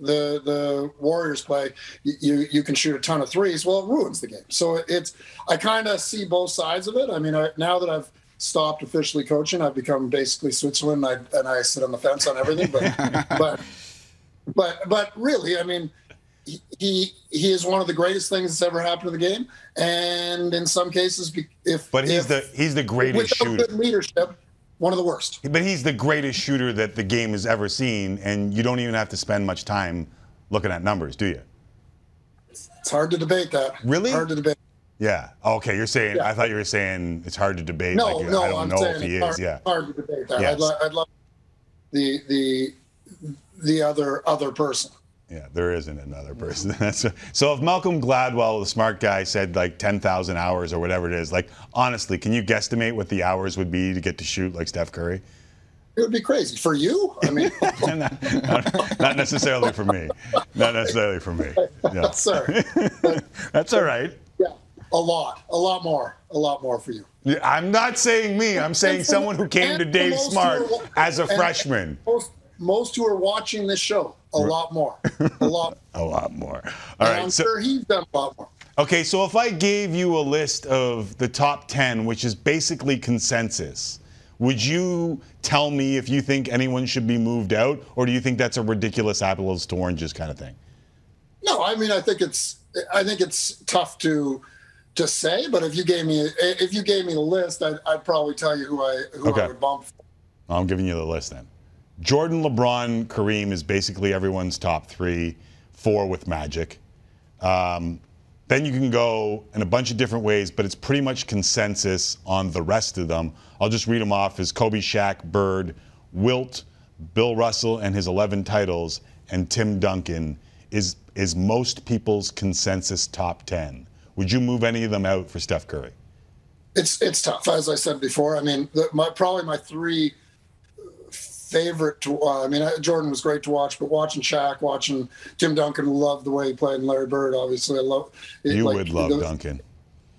the the Warriors play. You you can shoot a ton of threes. Well, it ruins the game. So it's I kind of see both sides of it. I mean, I, now that I've stopped officially coaching, I've become basically Switzerland. And I, and I sit on the fence on everything. But but but but really, I mean, he, he is one of the greatest things that's ever happened to the game. And in some cases, if But he's if, the he's the greatest without shooter. good leadership, one of the worst. But he's the greatest shooter that the game has ever seen, and you don't even have to spend much time looking at numbers, do you? It's hard to debate that. Really? Hard to debate. Yeah. Okay, you're saying. Yeah. I thought you were saying it's hard to debate. No, like, no, I don't I'm know saying if he it's is. hard, Yeah. hard to debate that. Yes. I'd, lo- I'd love the the the other other person. Yeah, there isn't another person. That's so if Malcolm Gladwell, the smart guy, said like 10,000 hours or whatever it is, like honestly, can you guesstimate what the hours would be to get to shoot like Steph Curry? It would be crazy for you. I mean, Not necessarily for me. Not necessarily for me. Yeah. sorry, That's all right. yeah, a lot, a lot more, a lot more for you. Yeah, I'm not saying me. I'm saying someone who came to Dave Smart as a and freshman. Most, most who are watching this show, a lot more, a lot. A lot more. All and right. I'm so- sure he's done a lot more. Okay, so if I gave you a list of the top 10, which is basically consensus, would you tell me if you think anyone should be moved out, or do you think that's a ridiculous apples to oranges kind of thing? No, I mean, I think it's, I think it's tough to, to say. But if you gave me, if you gave me the list, I'd, I'd probably tell you who I, who Okay. I would bump. For. I'm giving you the list then. Jordan, LeBron, Kareem is basically everyone's top three, four with Magic. Um, then you can go in a bunch of different ways, but it's pretty much consensus on the rest of them. I'll just read them off as Kobe, Shaq, Bird, Wilt, Bill Russell and his 11 titles, and Tim Duncan is is most people's consensus top 10. Would you move any of them out for Steph Curry? It's it's tough, as I said before. I mean, the, my probably my three favorite. To, uh, I mean, Jordan was great to watch, but watching Shaq, watching Tim Duncan, loved the way he played, and Larry Bird, obviously, I love. it- You like, would love Duncan.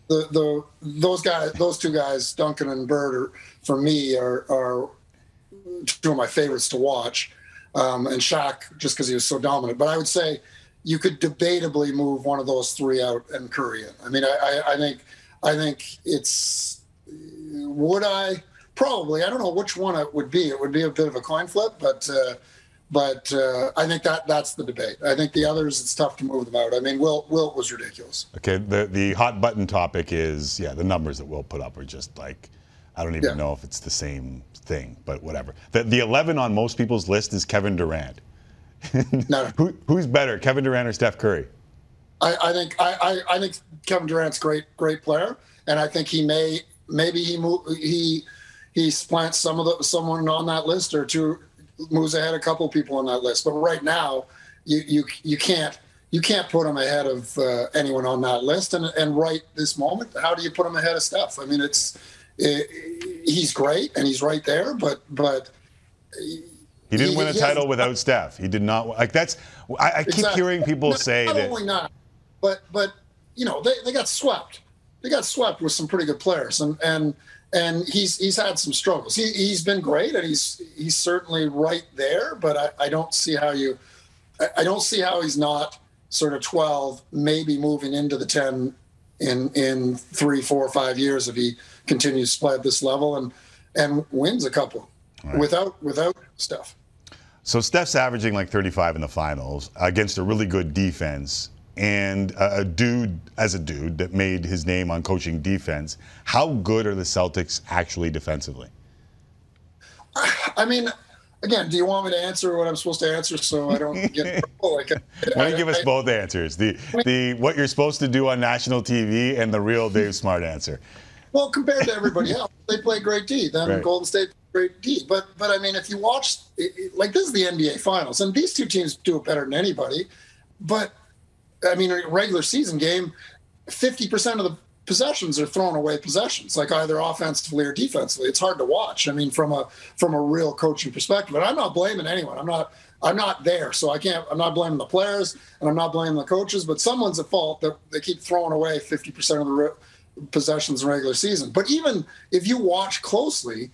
The, the those guys, those two guys, Duncan and Bird, are for me are are two of my favorites to watch. Um, and Shaq, just because he was so dominant. But I would say you could debatably move one of those three out and Curry in. I mean, I, I, I think I think it's would I probably I don't know which one it would be. It would be a bit of a coin flip, but uh, but uh, I think that that's the debate. I think the others it's tough to move them out. I mean, Wilt Wilt was ridiculous. Okay, the the hot button topic is yeah, the numbers that we'll put up are just like I don't even Yeah. know if it's the same thing, but whatever. The the 11 on most people's list is Kevin Durant. Who, who's better, Kevin Durant or Steph Curry? I, I think I, I, I think Kevin Durant's great great player, and I think he may maybe he move, he he supplants some of the someone on that list or two moves ahead a couple people on that list. But right now, you you you can't you can't put him ahead of uh, anyone on that list. And and right this moment, how do you put him ahead of Steph? I mean, it's it, he's great and he's right there, but but He didn't He- win a title without Steph. He did not like that's I, I keep Exactly. hearing people Not- say not that only not, but but you know they, they got swept. They got swept with some pretty good players, and and and he's he's had some struggles. He he's been great, and he's he's certainly right there. But I, I don't see how you, I, I don't see how he's not sort of twelve, maybe moving into the ten in in three, four, five years if he continues to play at this level and and wins a couple without without Steph. So Steph's averaging like 35 in the finals against a really good defense and a, dude as a dude that made his name on coaching defense. How good are the Celtics actually defensively? I mean, again, do you want me to answer what I'm supposed to answer so I don't get in trouble? Like, Why don't you give us I- both answers? The the what you're supposed to do on national TV and the real Dave Smart answer. Well, compared to everybody else, they play great D. Then Right. Golden State great D. But but I mean, if you watch, it, it- like this is the NBA Finals, and these two teams do it better than anybody. But I mean, a regular season game, fifty percent of the possessions are thrown away possessions, like either offensively or defensively. It's hard to watch. I mean, from a from a real coaching perspective. And I'm not blaming anyone. I'm not. I'm not there, so I can't. I'm not blaming the players, and I'm not blaming the coaches. But someone's at fault that they keep throwing away 50 percent of the re- possessions in regular season. But even if you watch closely,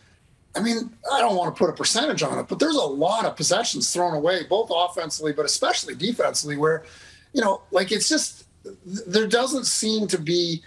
I mean, I don't want to put a percentage on it, but there's a lot of possessions thrown away, both offensively, but especially defensively, where, you know, like it's just, there doesn't seem to be.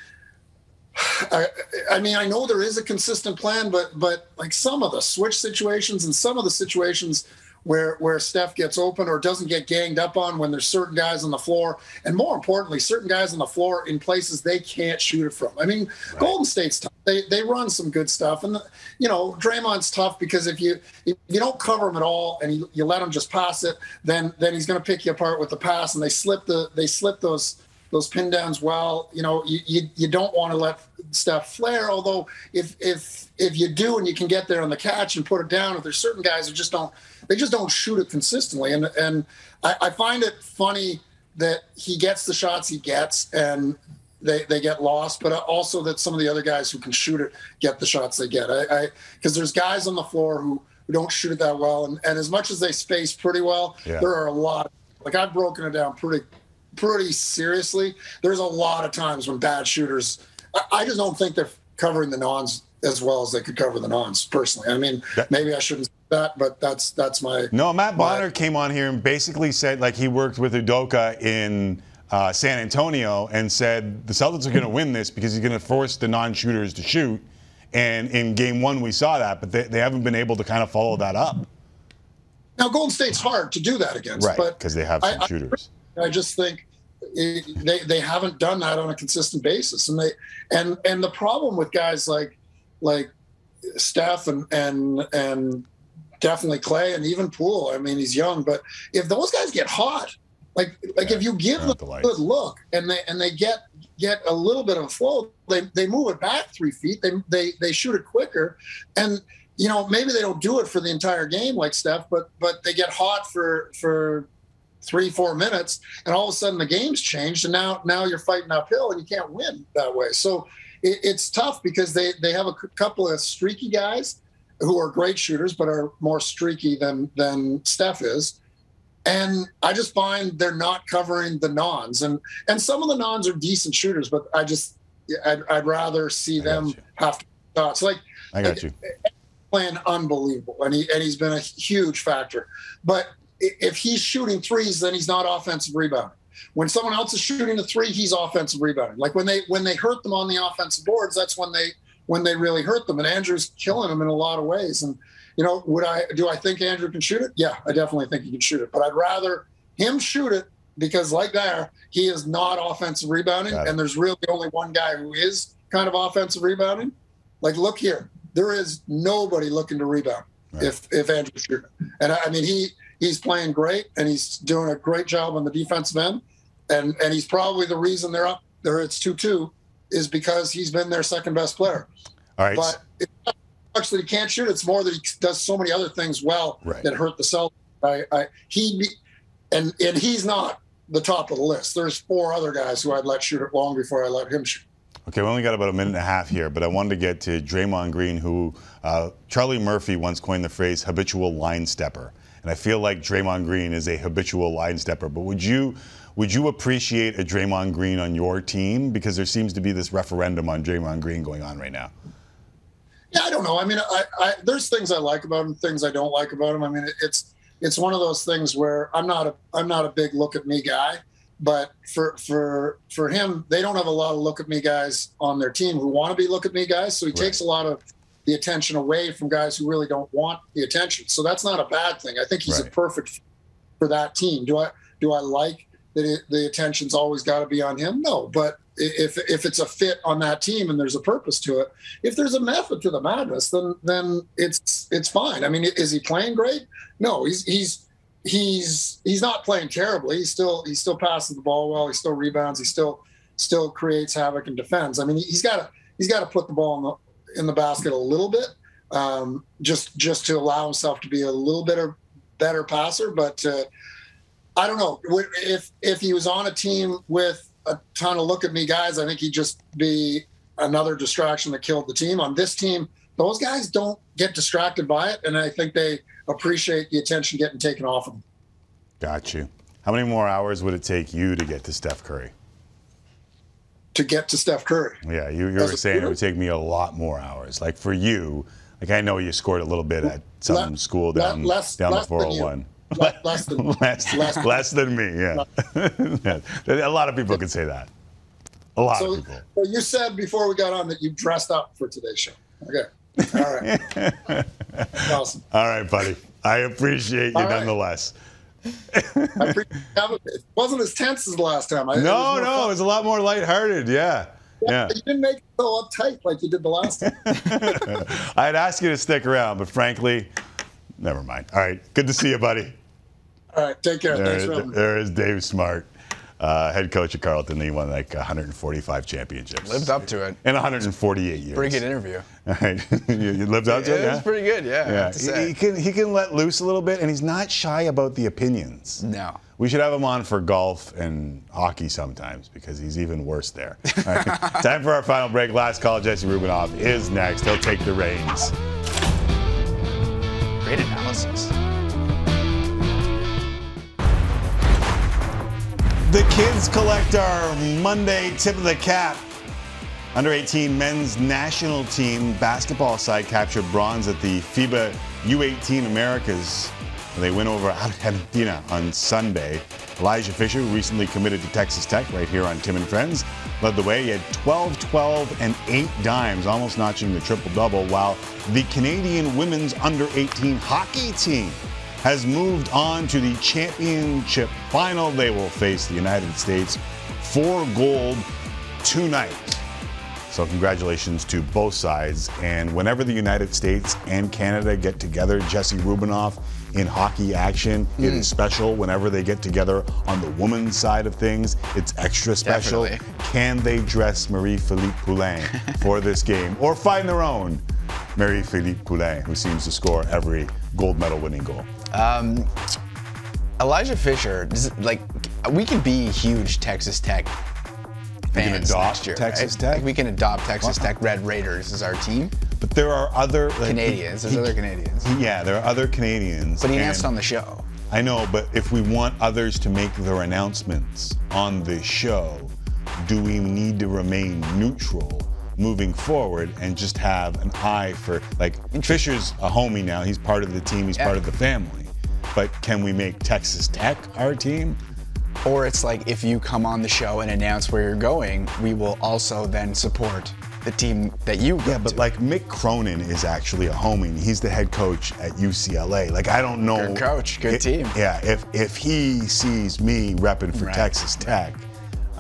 I, I mean, I know there is a consistent plan, but but like some of the switch situations and some of the situations where where Steph gets open or doesn't get ganged up on when there's certain guys on the floor, and more importantly, certain guys on the floor in places they can't shoot it from. I mean, Golden State's tough. They they run some good stuff, and you know Draymond's tough because if you if you don't cover him at all and you, you let him just pass it, then then he's going to pick you apart with the pass, and they slip the they slip those those pin downs well. You know, you, you, you don't want to let Steph flare. Although if if if you do and you can get there on the catch and put it down, if there's certain guys who just don't they just don't shoot it consistently. And and I, I find it funny that he gets the shots he gets and they, they get lost, but also that some of the other guys who can shoot it get the shots they get. I because there's guys on the floor who, who don't shoot it that well, and, and as much as they space pretty well, Yeah. there are a lot. Like I've broken it down pretty pretty seriously. There's a lot of times when bad shooters, I, I just don't think they're covering the nons as well as they could cover the nons. Personally, I mean, maybe I shouldn't say that, but that's that's my No, Matt my- Bonner came on here and basically said like he worked with Udoka in uh, San Antonio and said the Celtics are going to win this because he's going to force the non-shooters to shoot. And in Game One, we saw that, but they, they haven't been able to kind of follow that up, Now, Golden State's hard to do that against, right? Because they have some I- shooters. I just think it, they they haven't done that on a consistent basis, and they and and the problem with guys like like Steph and and and definitely Klay and even Poole. I mean, he's young, but if those guys get hot, like like if you give them a good look and they and they get get a little bit of a flow, they they move it back three feet. They they they shoot it quicker, and you know maybe they don't do it for the entire game like Steph, but but they get hot for for three four minutes and all of a sudden the game's changed and now now you're fighting uphill and you can't win that way so it, it's tough because they they have a c- couple of streaky guys who are great shooters but are more streaky than than steph is and i just find they're not covering the nons and and some of the nons are decent shooters but i just i'd, I'd rather see them have to shots like I got you. playing unbelievable, and he and he's been a huge factor. But if he's shooting threes, then he's not offensive rebounding. When someone else is shooting a three, he's offensive rebounding. Like when they when they hurt them on the offensive boards, that's when they when they really hurt them. And Andrew's killing them in a lot of ways. And you know, would I do I think Andrew can shoot it? Yeah, I definitely think he can shoot it. But I'd rather him shoot it because, like there, he is not offensive rebounding, and there's really only one guy who is kind of offensive rebounding. Like, look here, there is nobody looking to rebound if if Andrew's shooting. And I, I mean, he he's playing great, and he's doing a great job on the defensive end, and and he's probably the reason they're up there. It's two two, is because he's been their second best player. All right. But it's not much that he can't shoot; it's more that he does so many other things well Right. that hurt the Celtics. I, I he and and he's not the top of the list. There's four other guys who I'd let shoot it long before I let him shoot. Okay, we only got about a minute and a half here, but I wanted to get to Draymond Green, who uh, Charlie Murphy once coined the phrase habitual line stepper. And I feel like Draymond Green is a habitual line stepper. But would you would you appreciate a Draymond Green on your team? Because there seems to be this referendum on Draymond Green going on right now. Yeah, I don't know. I mean, I, I there's things I like about him, things I don't like about him. I mean, it's it's one of those things where I'm not a I'm not a big look at me guy, but for for for him, they don't have a lot of look at me guys on their team who want to be look at me guys. So he takes a lot of the attention away from guys who really don't want the attention. So that's not a bad thing. I think he's a perfect for that team. Do I do I like that it, the attention's always got to be on him? No, but if if it's a fit on that team and there's a purpose to it, if there's a method to the madness, then then it's it's fine. I mean, is he playing great? No, he's he's he's he's not playing terribly. He's still he's still passing the ball well. He still rebounds. He still still creates havoc and defends. I mean, he's got to he's got to put the ball in the basket a little bit, um, just just to allow himself to be a little bit of better passer. But uh, I don't know if if he was on a team with a ton of look at me guys. I think he'd just be another distraction that killed the team. On this team, those guys don't get distracted by it, and I think they appreciate the attention getting taken off of them. Got you. How many more hours would it take you to get to Steph Curry? To get to Steph Curry. Yeah, you, you were saying it would take me a lot more hours. Like for you, like I know you scored a little bit at some Le- school down, less- down less the 401. Le- less than less, less- less than me, yeah. a lot of people could say that. A lot So, of people. so you said before we got on that you dressed up for today's show. Okay. All right. awesome. All right, buddy. I appreciate you All right. nonetheless. Appreciate it. It wasn't as tense as the last time. I, No, more no, fun. it was a lot more lighthearted. Yeah. Yeah. You didn't make it so uptight like you did the last time. I'd ask you to stick around, but frankly, never mind. All right. Good to see you, buddy. All right. Take care. There Thanks having there is Dave Smart. Uh, head coach at Carleton. He won like 145 championships. Lived up to it. In 148 years. Pretty good interview. you, you lived up to it, it yeah? was pretty good, yeah. Yeah, have to say. he, he can he can let loose a little bit, and he's not shy about the opinions. No. We should have him on for golf and hockey sometimes because he's even worse there. All right, Time for our final break. Last call. Jesse Rubinoff is next. He'll take the reins. Great analysis. The kids collect our Monday tip of the cap. Under 18 men's national team basketball side captured bronze at the FIBA U18 Americas. They win over Argentina on Sunday. Elijah Fisher, recently committed to Texas Tech right here on Tim and Friends, led the way. He had 12, 12, and 8 dimes, almost notching the triple double, while the Canadian women's under 18 hockey team has moved on to the championship final. They will face the United States for gold tonight. So, congratulations to both sides. And whenever the United States and Canada get together, Jesse Rubinoff in hockey action, it is hmm. special. Whenever they get together on the women's side of things, it's extra special. Definitely. Can they dress Marie-Philip Poulin for this game or find their own Marie-Philip Poulin, who seems to score every gold medal winning goal? Um, Elijah Fisher, does- like, we could be huge Texas Tech We can fans adopt next year. Texas right? Tech? Like, we can adopt Texas Tech Red Raiders as our team. But there are other like, Canadians. There's he- other Canadians. Yeah, there are other Canadians. But he announced on the show. I know, but if we want others to make their announcements on the show, do we need to remain neutral moving forward and just have an eye for like Fisher's a homie now. He's part of the team. He's Yeah. part of the family. But can we make Texas Tech our team? Or it's like if you come on the show and announce where you're going, we will also then support the team that you Yeah, but to. like Mick Cronin is actually a homie. He's the head coach at UCLA. Like I don't know. Good coach, good team. Yeah, if if he sees me repping for Right. Texas Tech,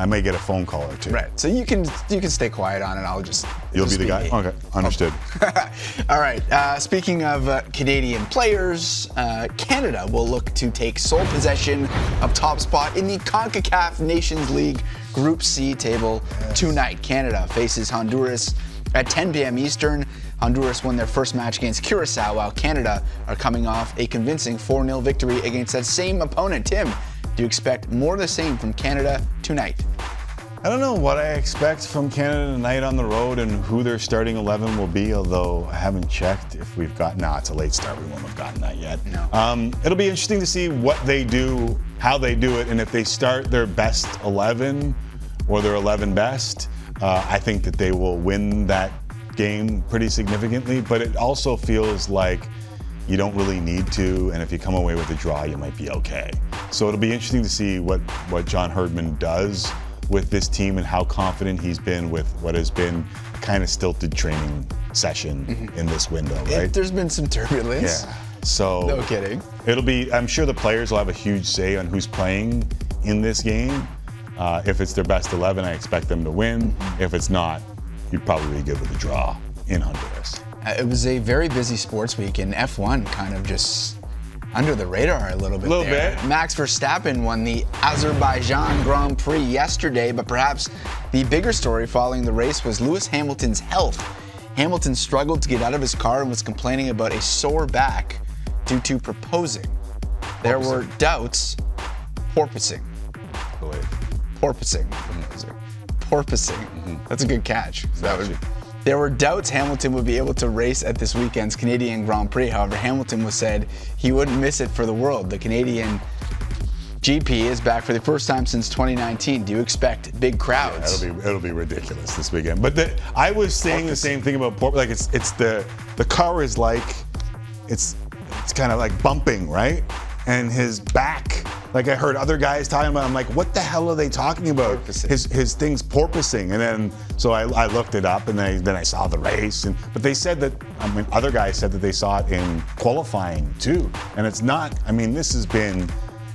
I may get a phone call or two. Right. So you can you can stay quiet on it. I'll just You'll just be the guy. me. Okay, understood. All right. Uh, speaking of uh, Canadian players, uh, Canada will look to take sole possession of top spot in the CONCACAF Nations League Group C table tonight. Canada faces Honduras at 10 p.m. Eastern. Honduras won their first match against Curacao, while Canada are coming off a convincing 4 0 victory against that same opponent. Tim, do you expect more of the same from Canada tonight? I don't know what I expect from Canada tonight on the road and who their starting 11 will be, although I haven't checked if we've got. No, it's a late start. We won't have gotten that yet. No. Um, it'll be interesting to see what they do, how they do it, and if they start their best 11 or their 11 best. Uh, I think that they will win that game pretty significantly, but it also feels like you don't really need to, and if you come away with a draw, you might be okay. So it'll be interesting to see what, what John Herdman does with this team and how confident he's been with what has been kind of stilted training session in this window, It- right? there's been some turbulence. Yeah. So No kidding. It'll be. I'm sure the players will have a huge say on who's playing in this game. Uh, if it's their best 11, I expect them to win. If it's not, you'd probably be good with a draw in Honduras. Uh, It was a very busy sports week, and F1 kind of just under the radar a little bit. A Little there. bit. Max Verstappen won the Azerbaijan Grand Prix yesterday, but perhaps the bigger story following the race was Lewis Hamilton's health. Hamilton struggled to get out of his car and was complaining about a sore back due to proposing. There were doubts. Porpoising. Porpoising. Porpoising. That's a good catch. That would, there were doubts Hamilton would be able to race at this weekend's Canadian Grand Prix. However, Hamilton was said he wouldn't miss it for the world. The Canadian GP is back for the first time since 2019. Do you expect big crowds? It'll be it'll be ridiculous this weekend. But the, I was saying the same thing about Port. Like it's it's the the car is like it's it's kind of like bumping right, and his back. Like I heard other guys talking about. I'm like, what the hell are they talking about? His his thing's porpoising, and then so I, I looked it up, and I, then I saw the race. And but they said that I mean other guys said that they saw it in qualifying too, and it's not. I mean this has been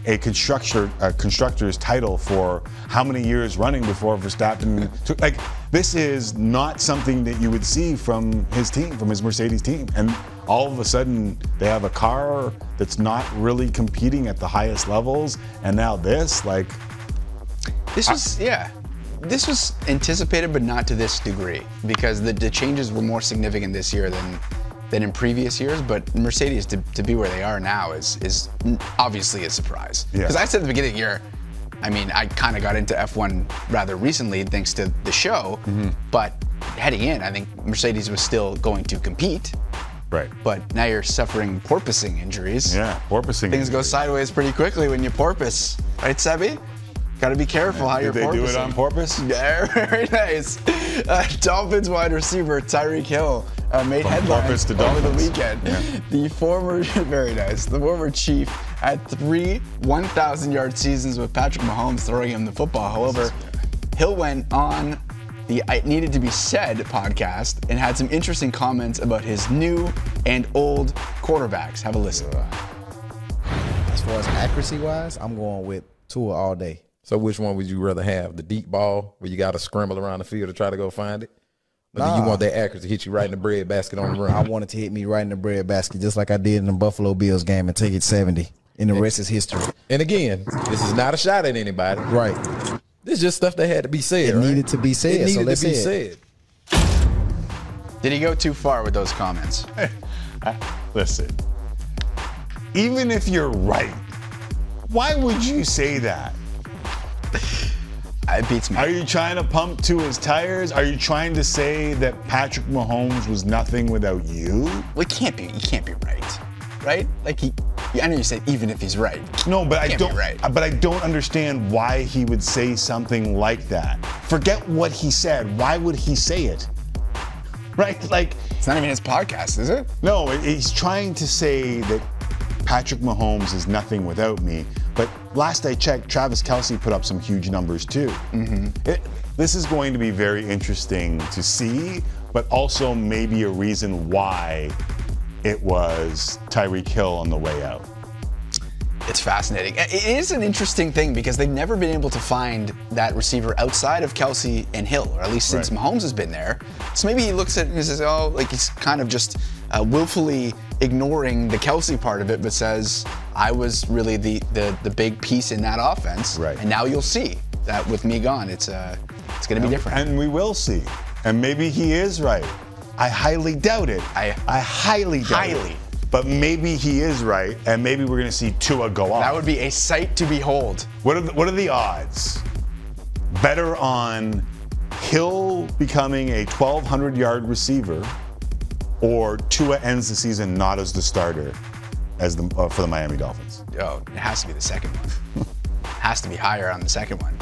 a constructor a constructor's title for how many years running before Verstappen took like this is not something that you would see from his team from his Mercedes team and all of a sudden they have a car that's not really competing at the highest levels and now this like This was yeah. This was anticipated, but not to this degree because the, the changes were more significant this year than than in previous years. But Mercedes to, to be where they are now is is obviously a surprise. Yeah. Because I said at the beginning of the year, I mean, I kind of got into F1 rather recently thanks to the show, Mm-hmm. but heading in, I think Mercedes was still going to compete. Right. But now you're suffering porpoising injuries. Yeah, porpoising. Things go sideways pretty quickly when you porpoise, right, Sebi? Got to be careful how Did you're they do it on purpose? Yeah, very nice. Uh, Dolphins wide receiver Tyreek Hill uh, made From headlines to over the weekend. Yeah. The former, very nice. The former Chief had three 1,000-yard seasons with Patrick Mahomes throwing him the football. However, Hill went on the It Needed to Be Said podcast and had some interesting comments about his new and old quarterbacks. Have a listen. As far as accuracy wise, I'm going with Tua all day. So which one would you rather have? The deep ball where you got to scramble around the field to try to go find it? Or do you want that accuracy to hit you right in the bread basket on the run? I wanted to hit me right in the bread basket, just like I did in the Buffalo Bills game, and take it 70. And the rest is history. And again, this is not a shot at anybody. Right. This is just stuff that had to be said. It right? needed to be said, It so needed let's to be say said. Did he go too far with those comments? Listen, even if you're right, why would you say that? It beats me. Are you trying to pump to his tires? Are you trying to say that Patrick Mahomes was nothing without you? Well, it can't be. He can't be right, right? Like he. I know you said even if he's right. No, but I don't. right. But I don't understand why he would say something like that. Forget what he said. Why would he say it? Right? Like It's not even his podcast, is it? no, he's trying to say that Patrick Mahomes is nothing without me. But last I checked, Travis Kelce put up some huge numbers too. Mm-hmm. It, this is going to be very interesting to see, but also maybe a reason why it was Tyreek Hill on the way out. It's fascinating. It is an interesting thing because they've never been able to find that receiver outside of Kelce and Hill, or at least since Right. Mahomes has been there. So maybe he looks at it and says, oh, like he's kind of just uh, willfully ignoring the Kelce part of it, but says, I was really the, the, the big piece in that offense. Right. And now you'll see that with me gone, it's, uh, it's going to be different. And we will see. And maybe he is right. I highly doubt it. I- I highly doubt it. But maybe he is right, and maybe we're going to see Tua go off. that would be a sight to behold. What are the, what are the odds? Better on Hill becoming a 1,200 yard receiver, or Tua ends the season not as the starter as the uh, for the Miami Dolphins. Oh, it has to be the second one. has to be higher on the second one.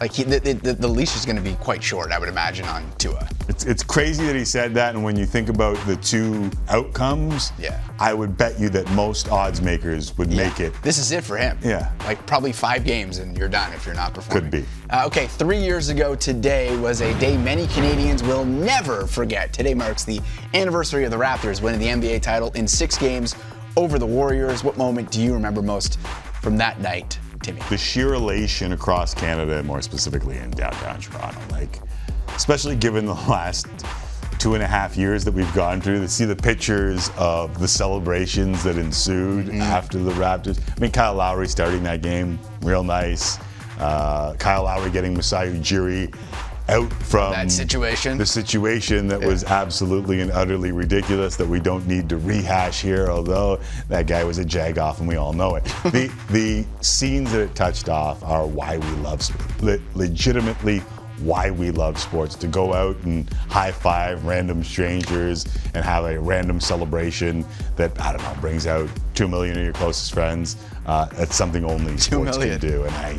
Like he, the, the, the leash is going to be quite short, I would imagine, on Tua. It's, it's crazy that he said that, and when you think about the two outcomes, Yeah. I would bet you that most odds makers would make it. This is it for him. Yeah. Like probably five games and you're done if you're not performing. Could be. Uh, okay, three years ago today was a day many Canadians will never forget. Today marks the anniversary of the Raptors winning the NBA title in six games over the Warriors. What moment do you remember most from that night, The sheer elation across Canada, more specifically in downtown Toronto. Like, especially given the last two and a half years that we've gone through, to see the pictures of the celebrations that ensued after the Raptors. I mean, Kyle Lowry starting that game, real nice. Uh, Kyle Lowry getting Masai Ujiri out from That situation. The situation that was absolutely and utterly ridiculous that we don't need to rehash here, although that guy was a jagoff and we all know it. the the scenes that it touched off are why we love. Le- legitimately why we love sports to go out and high five random strangers and have a random celebration that I don't know brings out two million of your closest friends. Uh, that's something only sports million. can do, and I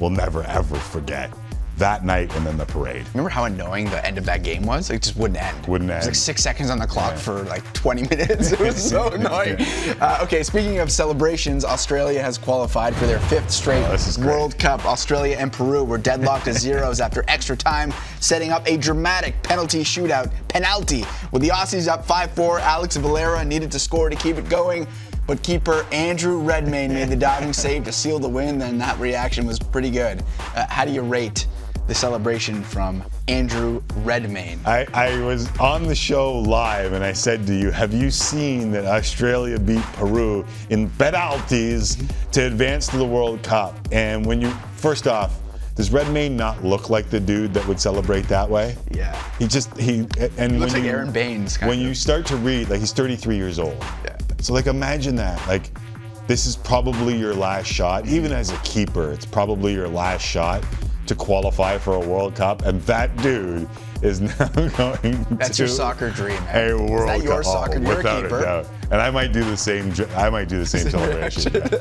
will never ever forget that night and then the parade. Remember how annoying the end of that game was? Like, it just wouldn't end. Wouldn't end. It was like six seconds on the clock for like 20 minutes. It was so annoying. Uh, okay, speaking of celebrations, Australia has qualified for their fifth straight Oh, this is great. World Cup. Australia and Peru were deadlocked to zeros after extra time, setting up a dramatic penalty shootout. Penalty. With the Aussies up 5-4, Alex Valera needed to score to keep it going. But keeper Andrew Redmayne made the diving save to seal the win, then that reaction was pretty good. Uh, how do you rate the celebration from Andrew Redmayne? I, I was on the show live and I said to you, Have you seen that Australia beat Peru in penalties to advance to the World Cup? And when you, first off, Does Redmayne not look like the dude that would celebrate that way? Yeah. He just he and He looks when like you, Aaron Baynes, kind when of. you start to read, like he's 33 years old. Yeah. So like imagine that. Like this is probably your last shot. Even as a keeper, it's probably your last shot to qualify for a World Cup. And that dude is now going That's to your soccer dream. man. a World Is that your Cup. soccer? Oh, You're a without keeper. doubt. And I might do the same. I might do the same celebration yeah, if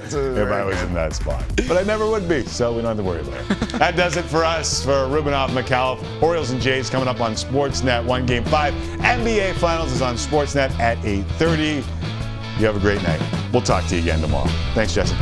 I was good. in that spot. But I never would be, so we don't have to worry about it. that does it for us for Rubinoff Micallef. Orioles and Jays coming up on Sportsnet. One game five. NBA Finals is on Sportsnet at 8:30. You have a great night. We'll talk to you again tomorrow. Thanks, Jesse.